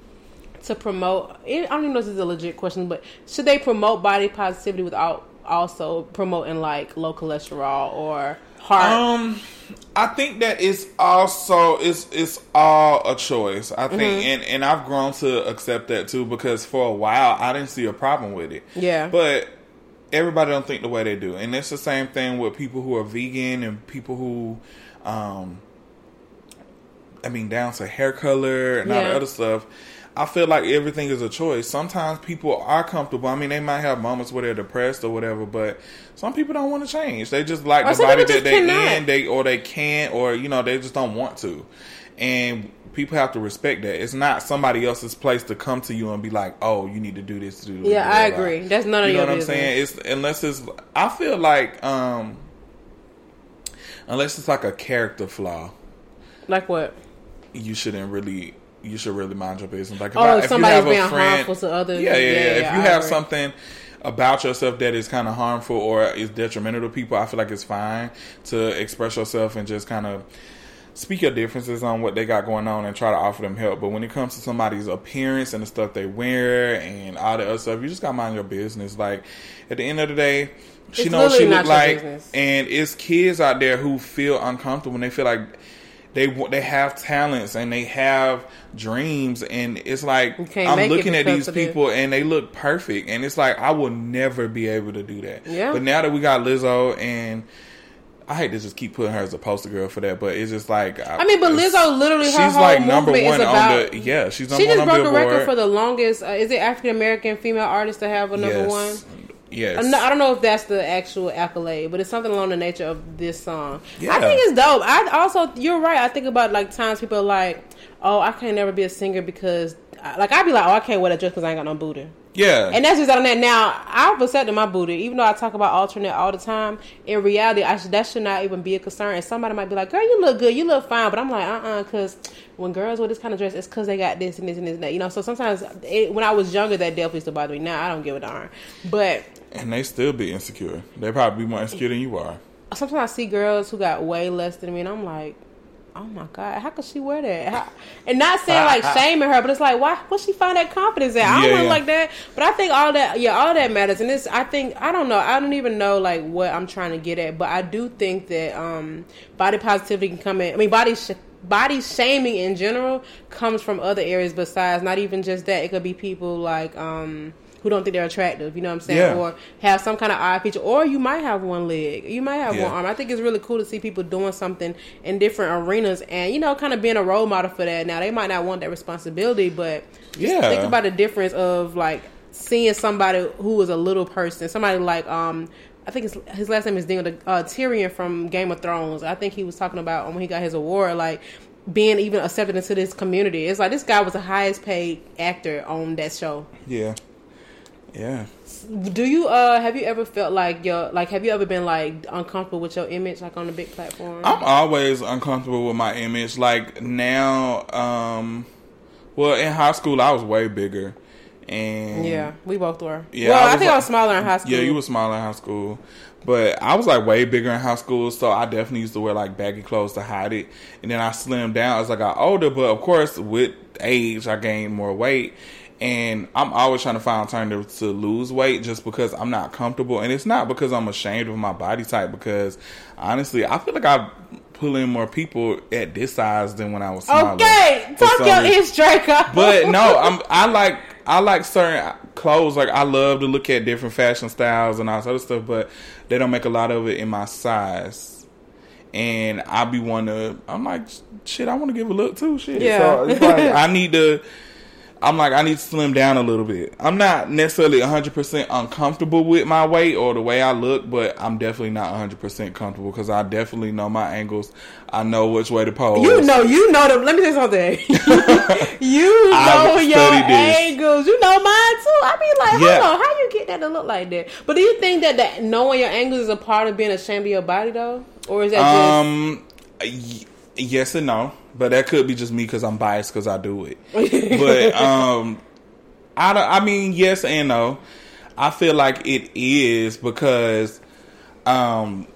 to promote? I don't even know if this is a legit question, but should they promote body positivity without also promoting like low cholesterol or heart? Um, I think that it's also it's it's all a choice. I think, Mm-hmm. and and I've grown to accept that too because for a while I didn't see a problem with it. Yeah. but everybody don't think the way they do, and it's the same thing with people who are vegan and people who, um, I mean, down to hair color and all the other stuff. I feel like everything is a choice. Sometimes people are comfortable. I mean, they might have moments where they're depressed or whatever, but some people don't want to change. They just like Or the body that they cannot. in, they or they can't, or you know, they just don't want to. And people have to respect that. It's not somebody else's place to come to you and be like, "Oh, you need to do this." To do Yeah, I agree. That's none of you know your what business. I'm saying? It's unless it's. I feel like um, unless it's like a character flaw, like what? you shouldn't really. You should really mind your business. Like, if, Oh, I, if somebody's you have being a friend, harmful to others, yeah, yeah, yeah, yeah. yeah, If you I have agree. something about yourself that is kind of harmful or is detrimental to people, I feel like it's fine to express yourself and just kind of speak your differences on what they got going on and try to offer them help. But when it comes to somebody's appearance and the stuff they wear and all the other stuff, you just gotta mind your business. Like at the end of the day, she It's knows what she look like, business. and it's kids out there who feel uncomfortable when they feel like they they have talents and they have dreams, and it's like I'm looking at these this. people and they look perfect, and it's like I will never be able to do that. Yeah. But now that we got Lizzo and. I hate to just keep putting her as a poster girl for that, but it's just like I mean, but Lizzo literally her she's like number one is on the yeah she's number she just broke a record for the longest. Uh, is it African American female artist to have a number yes. one? Yes, not- I don't know if that's the actual accolade, but it's something along the nature of this song. Yeah. I think it's dope. I also, you're right. I think about like times people are like, "Oh, I can't never be a singer because," like I'd be like, "Oh, I can't wear that dress because I ain't got no booty." yeah, And that's just on that. Now, I've accepted my booty, even though I talk about alternate all the time. In reality, I should, that should not even be a concern. And somebody might be like, "Girl, you look good, you look fine," but I'm like, "Uh, uh because when girls wear this kind of dress, it's because they got this and this and this and that." You know, so sometimes it, when I was younger, that definitely used to bother me. Now I don't give a darn. But and they still be insecure. They probably be more insecure than you are. sometimes I see girls who got way less than me, and I'm like, oh my god, how could she wear that? How, and not saying like [LAUGHS] shaming her, but it's like, why? What she find that confidence at? I don't Yeah, yeah. like that, but I think all that, yeah, all that matters. And this, I think, I don't know, I don't even know like what I'm trying to get at, but I do think that um body positivity can come in. I mean, body. Sh- Body shaming in general comes from other areas besides not even just that. It could be people like um who don't think they're attractive, you know what I'm saying? Yeah. Or have some kind of eye feature, or you might have one leg, you might have Yeah. one arm. I think it's really cool to see people doing something in different arenas, and you know, kind of being a role model for that. Now they might not want that responsibility, but just Yeah. think about the difference of like seeing somebody who is a little person, somebody like um. I think his, his last name is Daniel uh, Tyrion from Game of Thrones. I think he was talking about when he got his award, like being even accepted into this community. It's like this guy was the highest paid actor on that show. Yeah, yeah. Do you uh have you ever felt like your like have you ever been like uncomfortable with your image like on a big platform? I'm always uncomfortable with my image. Like now, um, well, in high school I was way bigger, and yeah, we both were. Yeah, well, I I, think I was smaller in high school. Yeah, you were smaller in high school, but I was like way bigger in high school, so I definitely used to wear like baggy clothes to hide it. And then I slimmed down as I got older, but of course with age I gained more weight, and I'm always trying to find alternatives to lose weight just because I'm not comfortable. And it's not because I'm ashamed of my body type because honestly, I feel like I pull in more people at this size than when I was smaller. Okay, talk your inch Draco. But no, [LAUGHS] I'm I like I like certain clothes. Like I love to look at different fashion styles and all this other stuff, but they don't make a lot of it in my size. And I be one to I'm like shit. I want to give a look too. Shit. Yeah. So it's like [LAUGHS] I need to. I'm like, I need to slim down a little bit. I'm not necessarily 100% uncomfortable with my weight or the way I look, but I'm definitely not 100% comfortable because I definitely know my angles. I know which way to pose. You know, you know them. Let me tell you something. [LAUGHS] [LAUGHS] you know your angles. You know mine too. I be like, hold Yeah. on, how you get that to look like that? But do you think that, that knowing your angles is a part of being ashamed of your body though, or is that Um, y- yes and no, but that could be just me because I'm biased because I do it. but [LAUGHS] um, I don't, I mean yes and no. I feel like it is because um.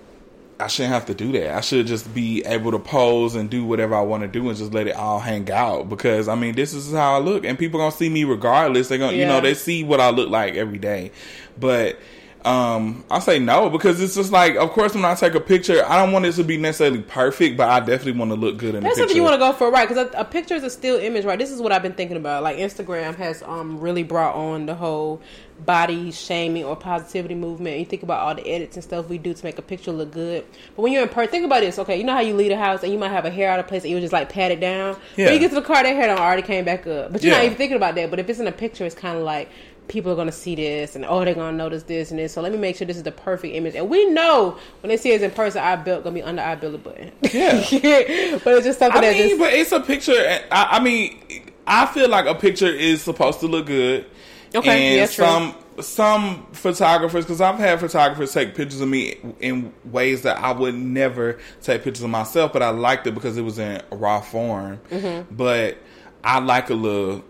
I shouldn't have to do that. I should just be able to pose and do whatever I want to do and just let it all hang out. Because I mean, this is how I look, and people gonna see me regardless. They gonna, you know, they see what I look like every day. But um, I say no because it's just like, of course, when I take a picture, I don't want it to be necessarily perfect, but I definitely want to look good in That's the picture. something you want to go for, right? Because a, a picture is a still image, right? This is what I've been thinking about. Like Instagram has um really brought on the whole body shaming or positivity movement. You think about all the edits and stuff we do to make a picture look good. But when you're in person, think about this. Okay, you know how you leave a house and you might have a hair out of place and you just like pat it down. Yeah. When you get to the car, that hair done already came back up. But you're not even thinking about that. But if it's in a picture, it's kind of like. People are gonna see this, and oh, they're gonna notice this and this. So let me make sure this is the perfect image. And we know when they see us in person, our belt gonna be under our belly button. Yeah. [LAUGHS] but it's just something I that mean, just but it's a picture. I, I mean, I feel like a picture is supposed to look good. Okay, and yeah, true. some some photographers, because I've had photographers take pictures of me in ways that I would never take pictures of myself, but I liked it because it was in raw form. Mm-hmm. But I like a little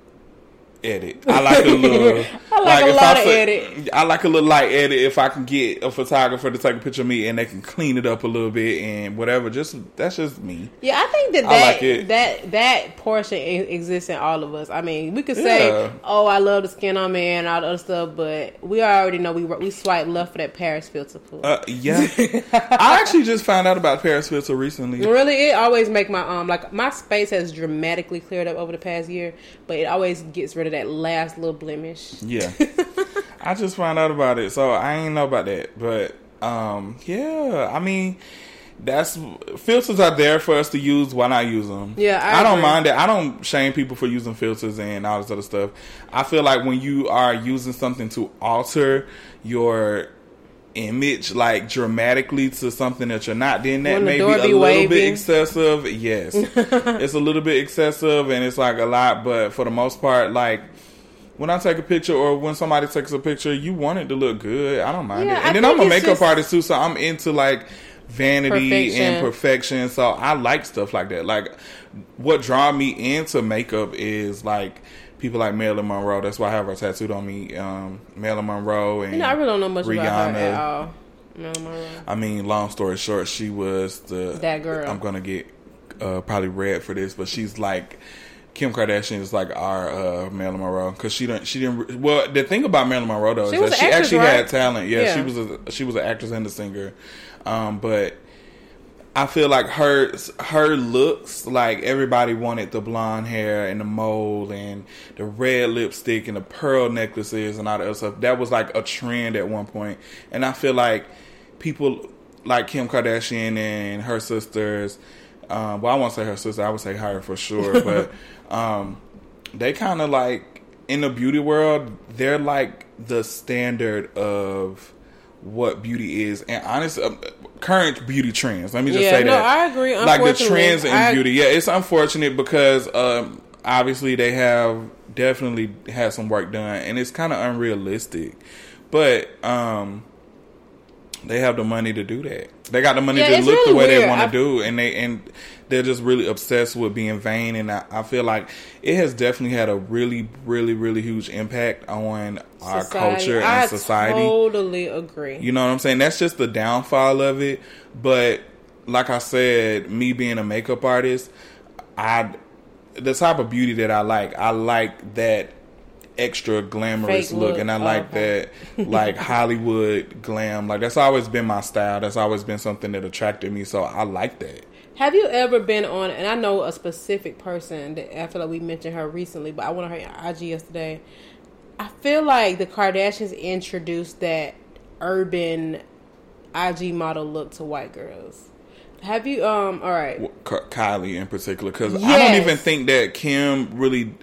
edit. I like a little. [LAUGHS] I like a if lot of edit. I like a little light edit if I can get a photographer to take a picture of me and they can clean it up a little bit and whatever. Just that's just me. Yeah, I think that I that like that that portion exists in all of us. I mean, we could say, Yeah. "Oh, I love the skin on me" and all the other stuff, but we already know we we swipe left for that Paris filter. Pool. Uh, yeah, [LAUGHS] I actually just found out about Paris filter recently. Really, it always make my um like my space has dramatically cleared up over the past year, but it always gets rid of that last little blemish. Yeah, [LAUGHS] I just found out about it, so I ain't know about that. But um, yeah, I mean, that's filters are there for us to use. Why not use them? Yeah, I don't agree. mind it. I don't shame people for using filters and all this other stuff. I feel like when you are using something to alter your image like dramatically to something that you're not then that may be a little bit excessive yes [LAUGHS] it's a little bit excessive and it's like a lot but for the most part like when I take a picture or when somebody takes a picture, you want it to look good. I don't mind Yeah, it. I And then I'm a makeup just- artist too, so I'm into like vanity Perfection. and perfection. So I like stuff like that. Like what draw me into makeup is like people like Marilyn Monroe. That's why I have her tattooed on me. Um, Marilyn Monroe and You know, I really don't know much about her Rihanna. at all. No, no, I mean, long story short, she was the That girl. I'm gonna get uh, probably red for this, but she's like Kim Kardashian is like our uh, Marilyn Monroe because she didn't she didn't. Well, the thing about Marilyn Monroe though She is that she actress, actually right? had talent. Yeah, Yeah. she was a she was an actress and a singer, um, but. I feel like her her looks like everybody wanted the blonde hair and the mole and the red lipstick and the pearl necklaces and all that stuff. That was like a trend at one point, and I feel like people like Kim Kardashian and her sisters. Um, well, I won't say her sister. I would say her for sure, [LAUGHS] but um, they kind of like in the beauty world. They're like the standard of what beauty is, and honest um, current beauty trends. Let me just Yeah, say no, that. I agree. Like the trends in I- beauty. Yeah, it's unfortunate because um, obviously they have definitely had some work done, and it's kind of unrealistic. But um, they have the money to do that. They got the money Yeah, to look the really way they want to do, and they and they're just really obsessed with being vain. And I, I feel like it has definitely had a really, really, really huge impact on our culture and I society. totally agree. You know what I'm saying? That's just the downfall of it. But like I said, me being a makeup artist, I the type of beauty that I like, I like that extra glamorous Fake look, look. and I like okay. that [LAUGHS] like Hollywood glam. Like that's always been my style. That's always been something that attracted me. So I like that. Have you ever been on? And I know a specific person that I feel like we mentioned her recently, but I went on her IG yesterday. I feel like the Kardashians introduced that urban IG model look to white girls. Have you? Um. All right. Kylie in particular because I don't even think that Kim really.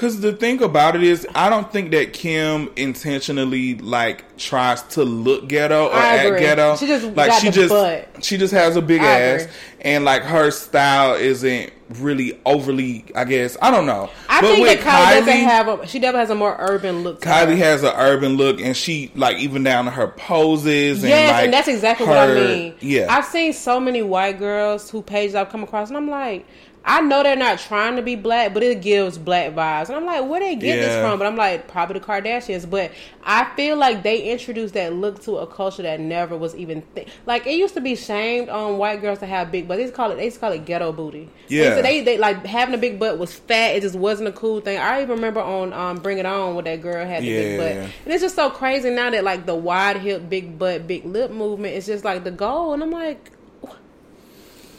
Because the thing about it is, I don't think that Kim intentionally like tries to look ghetto or act ghetto. She just like she just butt. she just has a big I ass, agree. and like her style isn't really overly. I guess I don't know. I but think that Kylie, doesn't have a. She definitely has a more urban look. Kylie her. has an urban look, and she like even down to her poses. And, Yes, like, and that's exactly what I mean. Yeah, I've seen so many white girls who pages I've come across, and I'm like, I know they're not trying to be black, but it gives black vibes, and I'm like, where they get this from? But I'm like, probably the Kardashians. But I feel like they introduced that look to a culture that never was even th- like it used to be shamed on white girls to have big, but they used to call it they used to call it ghetto booty. Yeah. so they they like having a big butt was fat. It just wasn't a cool thing. I even remember on um, Bring It On with that girl had the big butt. And it's just so crazy now that like the wide hip, big butt, big lip movement is just like the goal. And I'm like,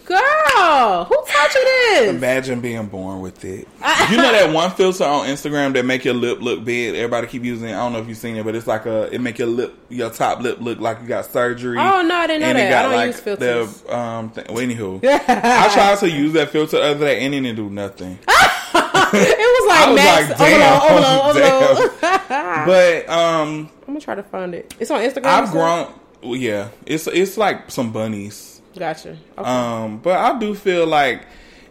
girl, who taught you this? Imagine being born with it. [LAUGHS] you know that one filter on Instagram that make your lip look big. Everybody keep using. it. I don't know if you've seen it, but it's like a. It make your lip, your top lip look like you got surgery. Oh, no, I didn't know And it that. got, I don't like, use filters. The, um, thing. Well, anywho, [LAUGHS] I tried to use that filter the other day and it didn't do nothing. [LAUGHS] it was like, I was Max, like, damn, overload, overload, overload. but um, I'm gonna try to find it. It's on Instagram. I've grown. Well, yeah, it's it's like some bunnies. Gotcha. Okay. Um, but I do feel like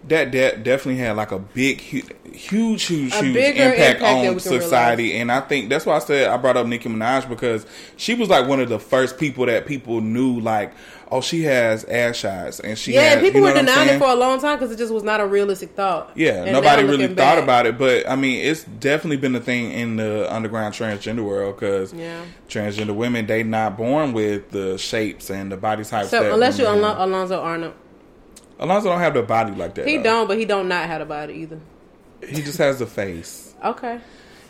that de- definitely had like a big, hu- huge, huge, huge impact, impact on society. And I think that's why I said I brought up Nicki Minaj because she was like one of the first people that people knew, like, oh, she has ass shots, and she yeah, has, people you know were denying it for a long time because it just was not a realistic thought. Yeah, And nobody really thought back- about it, but I mean, it's definitely been a thing in the underground transgender world because Yeah. transgender women they not born with the shapes and the body types. So unless you Alonzo Arnold, Alonzo don't have the body like that. he though. don't, but he don't not have a body either. He just has the face. Okay.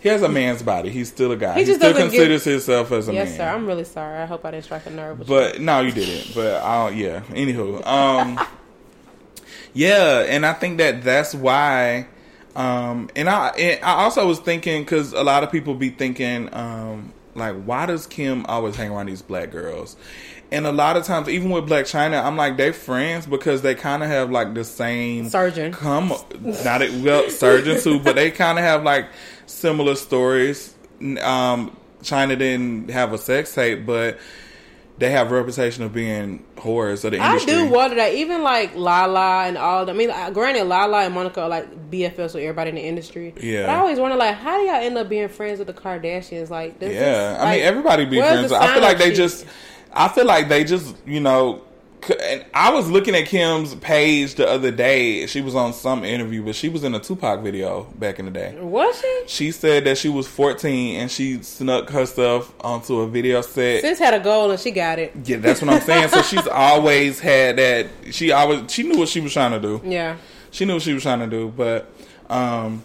He has a man's body. He's still a guy. He He, just still considers himself as a Yes, man. Yes, sir. I'm really sorry. I hope I didn't strike a nerve with you. But no, you didn't. But I'll, yeah. Anywho, um, [LAUGHS] yeah, and I think that that's why. Um, and I and I also was thinking because a lot of people be thinking um, like, why does Kim always hang around these black girls? And a lot of times, even with Blac Chyna, I'm like they friends because they kind of have like the same Surgeon. Come, not a, well, surgeon too, but they kind of have like similar stories. Um, China didn't have a sex tape, but they have a reputation of being whores of the industry. I do wonder that even like Lala and all. I mean, uh, granted, Lala and Monica are like BFFs with everybody in the industry. Yeah. But I always wonder, like, how do y'all end up being friends with the Kardashians? Like, Yeah, this, I like, mean everybody be friends. I feel like they sheet? I feel like they just you know. And I was looking at Kim's page the other day. She was on some interview, but she was in a Tupac video back in the day. Was she? She said that she was 14 and she snuck her stuff onto a video set. Sis had a goal and she got it. Yeah, that's what I'm saying. so she's [LAUGHS] always had that. She always she knew what she was trying to do. Yeah. She knew what she was trying to do. But um,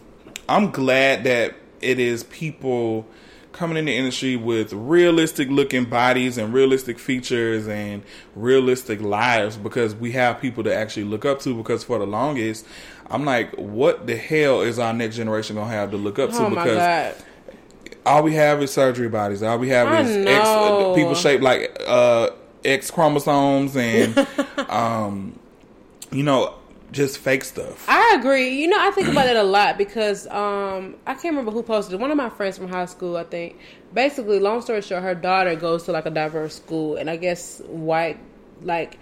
I'm glad that it is people coming in the industry with realistic looking bodies and realistic features and realistic lives because we have people to actually look up to. Because for the longest, I'm like, what the hell is our next generation gonna have to look up to? Oh my because god. all we have is surgery bodies. All we have I is X, know. people shaped like uh, X chromosomes and, [LAUGHS] um, you know, just fake stuff. I agree. You know, I think about it a lot because um, I can't remember who posted it. One of my friends from high school, I think. Basically, long story short, her daughter goes to like a diverse school, and I guess white, like,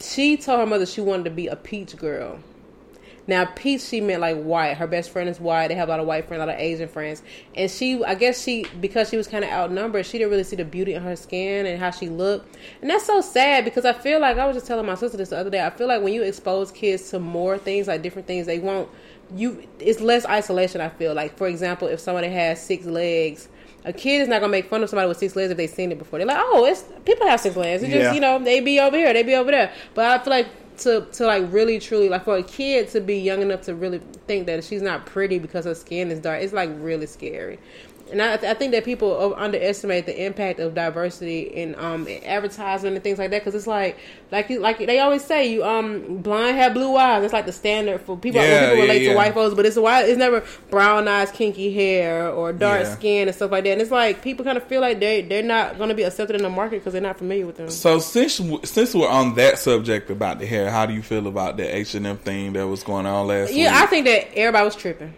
she told her mother she wanted to be a peach girl. Now, peach, she meant like white. Her best friend is white. They have a lot of white friends, a lot of Asian friends. And she, I guess she, because she was kind of outnumbered, she didn't really see the beauty in her skin and how she looked. And that's so sad because I feel like, I was just telling my sister this the other day, I feel like when you expose kids to more things, like different things, they won't, you, it's less isolation, I feel. Like, for example, if somebody has six legs, a kid is not gonna make fun of somebody with six legs if they've seen it before. They're like, oh, it's people have six legs. It's Yeah. just you know they be over here, they be over there. But I feel like to to like really truly like for a kid to be young enough to really think that she's not pretty because her skin is dark, it's like really scary. And I, I think that people underestimate the impact of diversity in um advertising and things like that because it's like like you, like they always say you um blind have blue eyes. It's like the standard for people. Yeah, people yeah, relate yeah. to white folks, but it's why it's never brown eyes, kinky hair, or dark skin and stuff like that. And it's like people kind of feel like they they're not going to be accepted in the market because they're not familiar with them. So since since we're on that subject about the hair, how do you feel about the H and M thing that was going on last week? Yeah, I think that everybody was tripping.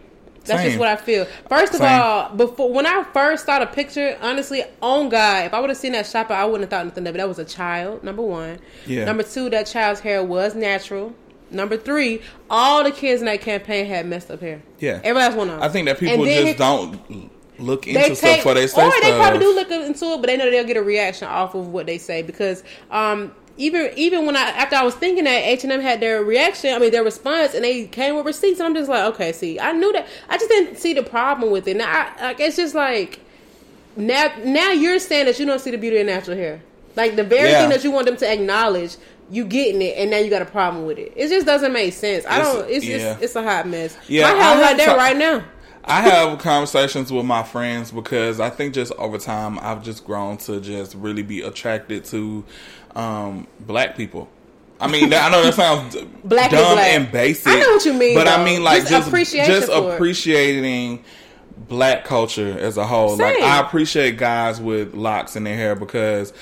That's Same. just what I feel. First of Same. all, before when I first saw the picture, honestly, on God, if I would have seen that shopper, I wouldn't have thought nothing of it. That was a child. Number one. Yeah. Number two, that child's hair was natural. Number three, all the kids in that campaign had messed up hair. Yeah. every last one of them. I think that people just don't look they into stuff take, before they say or stuff. they probably do look into it, but they know they'll get a reaction off of what they say because um, even even when I after I was thinking that H and M had their reaction, I mean their response, and they came with receipts, and I'm just like, okay, see, I knew that, I just didn't see the problem with it. Now, I, like, it's just like now now you're saying that you don't see the beauty in natural hair, like the very Yeah. thing that you want them to acknowledge. You getting it, and now you got a problem with it. It just doesn't make sense. I It's- don't. It's yeah. it's, it's a hot mess. Yeah, my I hair like that right now. I have conversations with my friends because I think just over time I've just grown to just really be attracted to um, black people. I mean, I know that sounds [LAUGHS] Black dumb black. and basic. I know what you mean, but I mean like Just just just appreciating black culture as a whole. Like I appreciate guys with locks in their hair because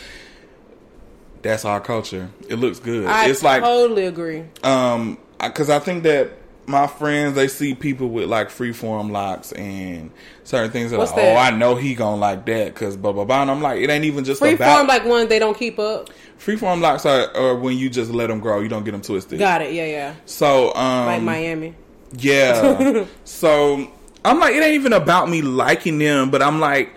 that's our culture. It looks good. I it's like totally agree. um because I think that my friends they see people with like freeform locks and certain things are What's like, that? oh, I know he gonna like that because blah blah blah. And I'm like, it ain't even just Free about like ones they don't keep up. freeform locks are, are when you just let them grow, you don't get them twisted. Got it. Yeah, yeah. So um, Like Miami. yeah. [LAUGHS] so I'm like, it ain't even about me liking them, but I'm like.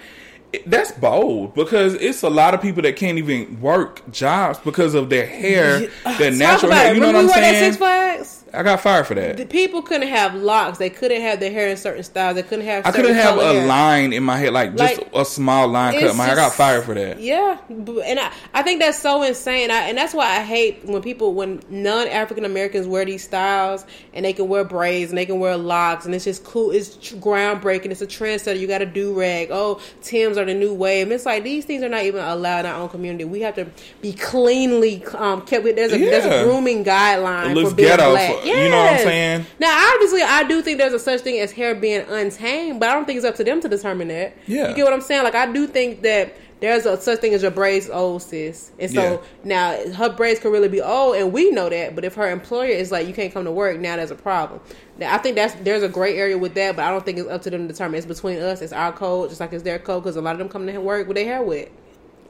That's bold because it's a lot of people that can't even work jobs because of their hair, their Talk natural hair. You know what I'm saying? Six Flags? I got fired for that. The people couldn't have locks. They couldn't have their hair in certain styles. They couldn't have. I couldn't have a hair. line in my head, like just Like, a small line cut. My, I got fired for that. Yeah, and I, I think that's so insane. I, and that's why I hate when people, when non African Americans wear these styles and they can wear braids and they can wear locks and it's just cool. It's groundbreaking. It's a trendsetter. You got a do rag. Oh, Tim's are the new wave. And it's like these things are not even allowed in our own community. We have to be cleanly um, kept. There's a there's a grooming guideline It looks for being ghetto black. for- you know what I'm saying? Now, obviously, I do think there's a such thing as hair being untamed, but I don't think it's up to them to determine that. Yeah. You get what I'm saying? Like, I do think that there's a such thing as your braids old, sis. And so Yeah. now her braids could really be old, and we know that. But if her employer is like, you can't come to work, now there's a problem. Now, I think that's there's a gray area with that, but I don't think it's up to them to determine. It's between us. It's our code, just like it's their code, because a lot of them come to work with their hair wet.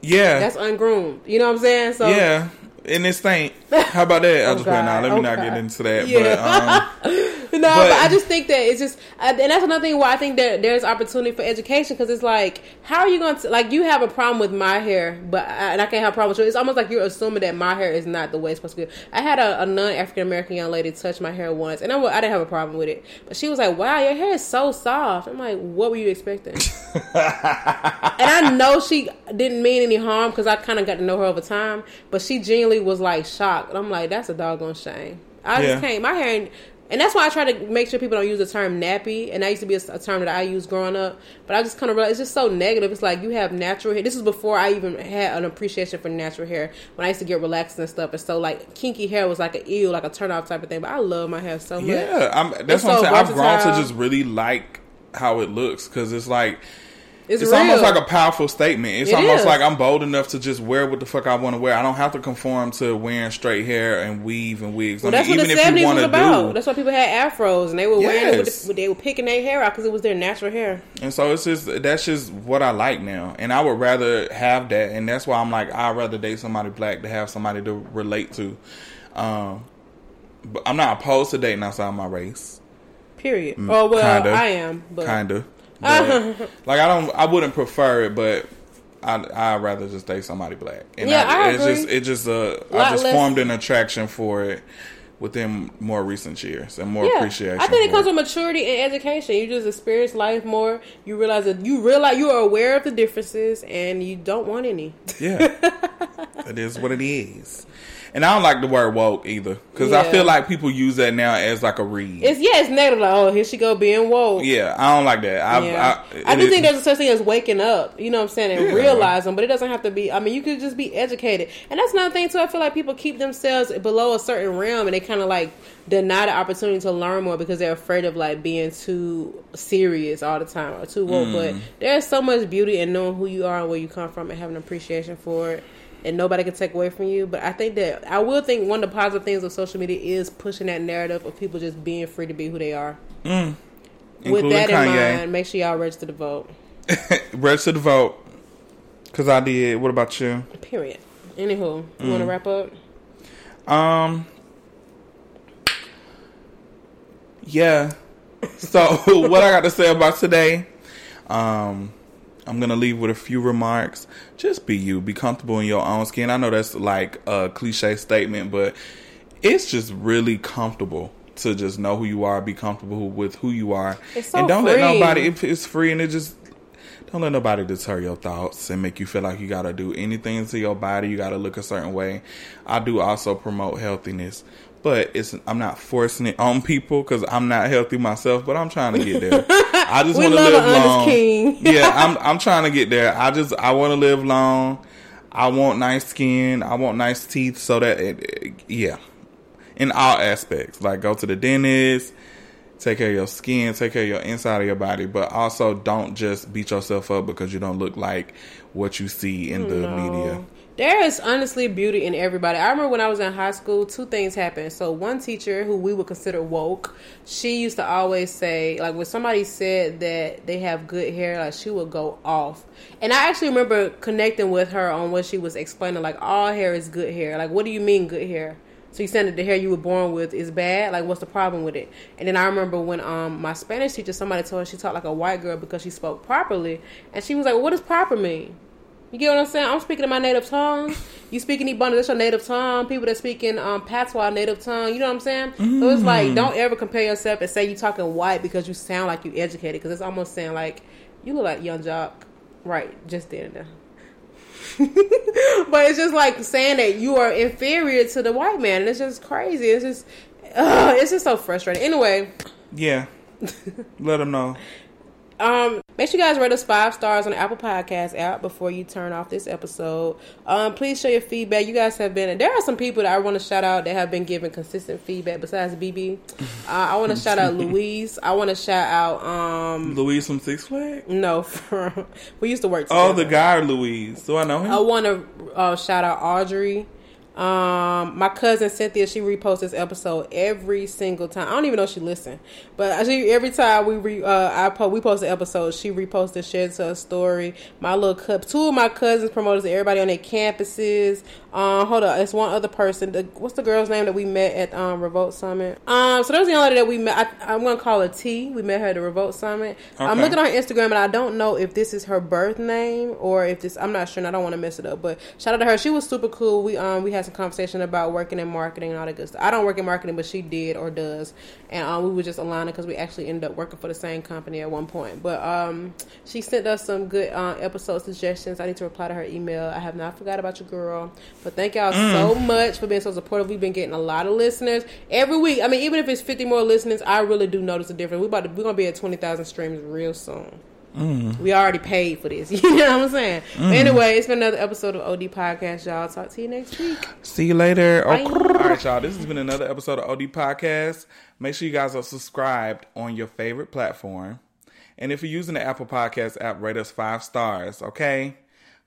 Yeah, That's ungroomed. You know what I'm saying? So yeah. And this thing, how about that? I [LAUGHS] Oh, just went God. out. Let me Oh, not God. get into that. Yeah. But um, [LAUGHS] No, But- but, I just think that it's just, and that's another thing why I think that there's opportunity for education because it's like, how are you going to like you have a problem with my hair, but I, and I can't have a problem with yours. It's almost like you're assuming that my hair is not the way it's supposed to be. I had a, a non African American young lady touch my hair once, and I, I didn't have a problem with it, but she was like, "Wow, your hair is so soft." I'm like, "What were you expecting?" [LAUGHS] and I know she didn't mean any harm because I kind of got to know her over time, but she genuinely was like shocked. I'm like, that's a doggone shame. I Yeah. just can't. My hair, ain't- and that's why I try to make sure people don't use the term nappy. And that used to be a, a term that I used growing up, but I just kind of realized it's just so negative. It's like you have natural hair. This is before I even had an appreciation for natural hair. When I used to get relaxed and stuff, and so like kinky hair was like an ew, like a turn off type of thing. But I love my hair so much. yeah, I'm, that's It's what I'm so saying. I've grown to just really like how it looks because it's like It's, it's almost like a powerful statement. It's It almost is. like I'm bold enough to just wear what the fuck I want to wear. I don't have to conform to wearing straight hair and weave and wigs. Well, I that's mean, what the if seventies was about. do, That's why people had afros, and they were wearing it. With the, they were picking their hair out because it was their natural hair. And so it's just that's just what I like now, and I would rather have that, and that's why I'm like I'd rather date somebody black to have somebody to relate to. Um, but I'm not opposed to dating outside my race, Period. oh well, Mm, kinda. I am, but kinda. But, [LAUGHS] like I don't, I wouldn't prefer it, but I I'd rather just date somebody black. And Yeah, I it's agree. just it just uh I just less- formed an attraction for it within more recent years and more yeah, appreciation. I think it comes with maturity and education. You just experience life more. You realize that you realize you are aware of the differences, and you don't want any. Yeah. [LAUGHS] it is what it is. And I don't like the word woke either because I feel like people use that now as like a read. It's yeah, it's negative. Like, oh, here she go being woke. yeah, I don't like that. I, Yeah. I, I, do is- think there's a such thing as waking up, you know what I'm saying, and Yeah. realizing, but it doesn't have to be. I mean, you could just be educated, and that's another thing too. I feel like people keep themselves below a certain realm, and they kind of like deny the opportunity to learn more because they're afraid of like being too serious all the time or too woke. Mm. But there's so much beauty in knowing who you are and where you come from, and having appreciation for it. And nobody can take away from you. But I think that I will think one of the positive things of social media is pushing that narrative of people just being free to be who they are. With including that in mind, make sure y'all register to vote. [LAUGHS] register to vote because I did. What about you? Period. Anywho, you Mm. want to wrap up? Um. Yeah. So [LAUGHS] what I got to say about today, um, I'm gonna leave with a few remarks. Just be you. Be comfortable in your own skin. I know that's like a cliche statement, but it's just really comfortable to just know who you are. Be comfortable with who you are, It's so and don't free. let nobody. It, it's free, and it just don't let nobody deter your thoughts and make you feel like you got to do anything to your body. You got to look a certain way. I do also promote healthiness, but it's I'm not forcing it on people because I'm not healthy myself. But I'm trying to get there. [LAUGHS] I just want to live long. [LAUGHS] yeah, I'm I'm trying to get there. I just I want to live long. I want nice skin. I want nice teeth. So that it, it- yeah, in all aspects, like go to the dentist take care of your skin, take care of your inside of your body, but also don't just beat yourself up because you don't look like what you see in the media. There is honestly beauty in everybody. I remember when I was in high school, two things happened. So one teacher who we would consider woke, she used to always say, like when somebody said that they have good hair, like she would go off. And I actually remember connecting with her on what she was explaining, like all hair is good hair. Like what do you mean good hair? So you saying that the hair you were born with is bad? Like what's the problem with it? And then I remember when um my Spanish teacher, somebody told her she talked like a white girl because she spoke properly, and she was like, well, "What does proper mean?" You get what I'm saying? I'm speaking in my native tongue. You speaking Ibana, that's your native tongue. People that speak in um, patois, native tongue. You know what I'm saying? So it's like, don't ever compare yourself and say you talking white because you sound like you educated. Because it's almost saying like you look like young jock, right? Just there and [LAUGHS] there. but it's just like saying that you are inferior to the white man, and it's just crazy. It's just, uh, it's just so frustrating. Anyway, Yeah. [LAUGHS] Let them know. Um, make sure you guys rate us five stars on the Apple Podcast app before you turn off this episode. Um, please share your feedback. You guys have been there are some people that I want to shout out that have been giving consistent feedback. Besides BB, uh, I want to shout out [LAUGHS] Louise. I want to shout out um Louise from Six Flags? no from [LAUGHS] we used to work. Together. Oh, the guy Louise. Do I know him? I want to uh, shout out Audrey. Um, my cousin Cynthia, she reposts this episode every single time. I don't even know if she listen, but every time we re, uh, I po- we post an episode, she reposts and shares her story. My little cup, two of my cousins promoters, everybody on their campuses. Um, hold up, it's one other person. The, what's the girl's name that we met at um Revolt Summit? Um, so there's the young lady that we met. I, I'm gonna call her T. We met her at the Revolt Summit. I'm looking on her Instagram, and I don't know if this is her birth name or if this. I'm not sure, and I don't want to mess it up. But shout out to her. She was super cool. We um we had some conversation about working in marketing and all that good stuff. I don't work in marketing, but she did or does, and um we were just aligning because we actually ended up working for the same company at one point. But um she sent us some good uh, episode suggestions. I need to reply to her email. I have not forgot about your girl. But thank y'all so mm. much for being so supportive. We've been getting a lot of listeners every week. I mean, even if it's 50 more listeners, I really do notice a difference. We about to, we're gonna be at 20,000 streams real soon. Mm. We already paid for this. [LAUGHS] You know what I'm saying? But anyway, it's been another episode of OD Podcast, y'all. Talk to you next week. See you later. Bye. All right, y'all. This has been another episode of OD Podcast. Make sure you guys are subscribed on your favorite platform. And if you're using the Apple Podcast app, rate us five stars, okay?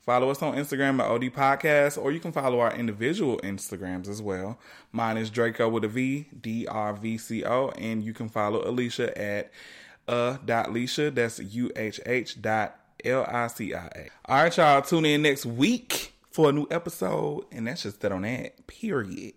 Follow us on Instagram at OD Podcast, or you can follow our individual Instagrams as well. Mine is Draco with a V, D R V C O, and you can follow Alicia at uh dot Alicia. That's U H H dot L I C I A. All right, y'all. Tune in next week for a new episode, and that's just that on that. Period.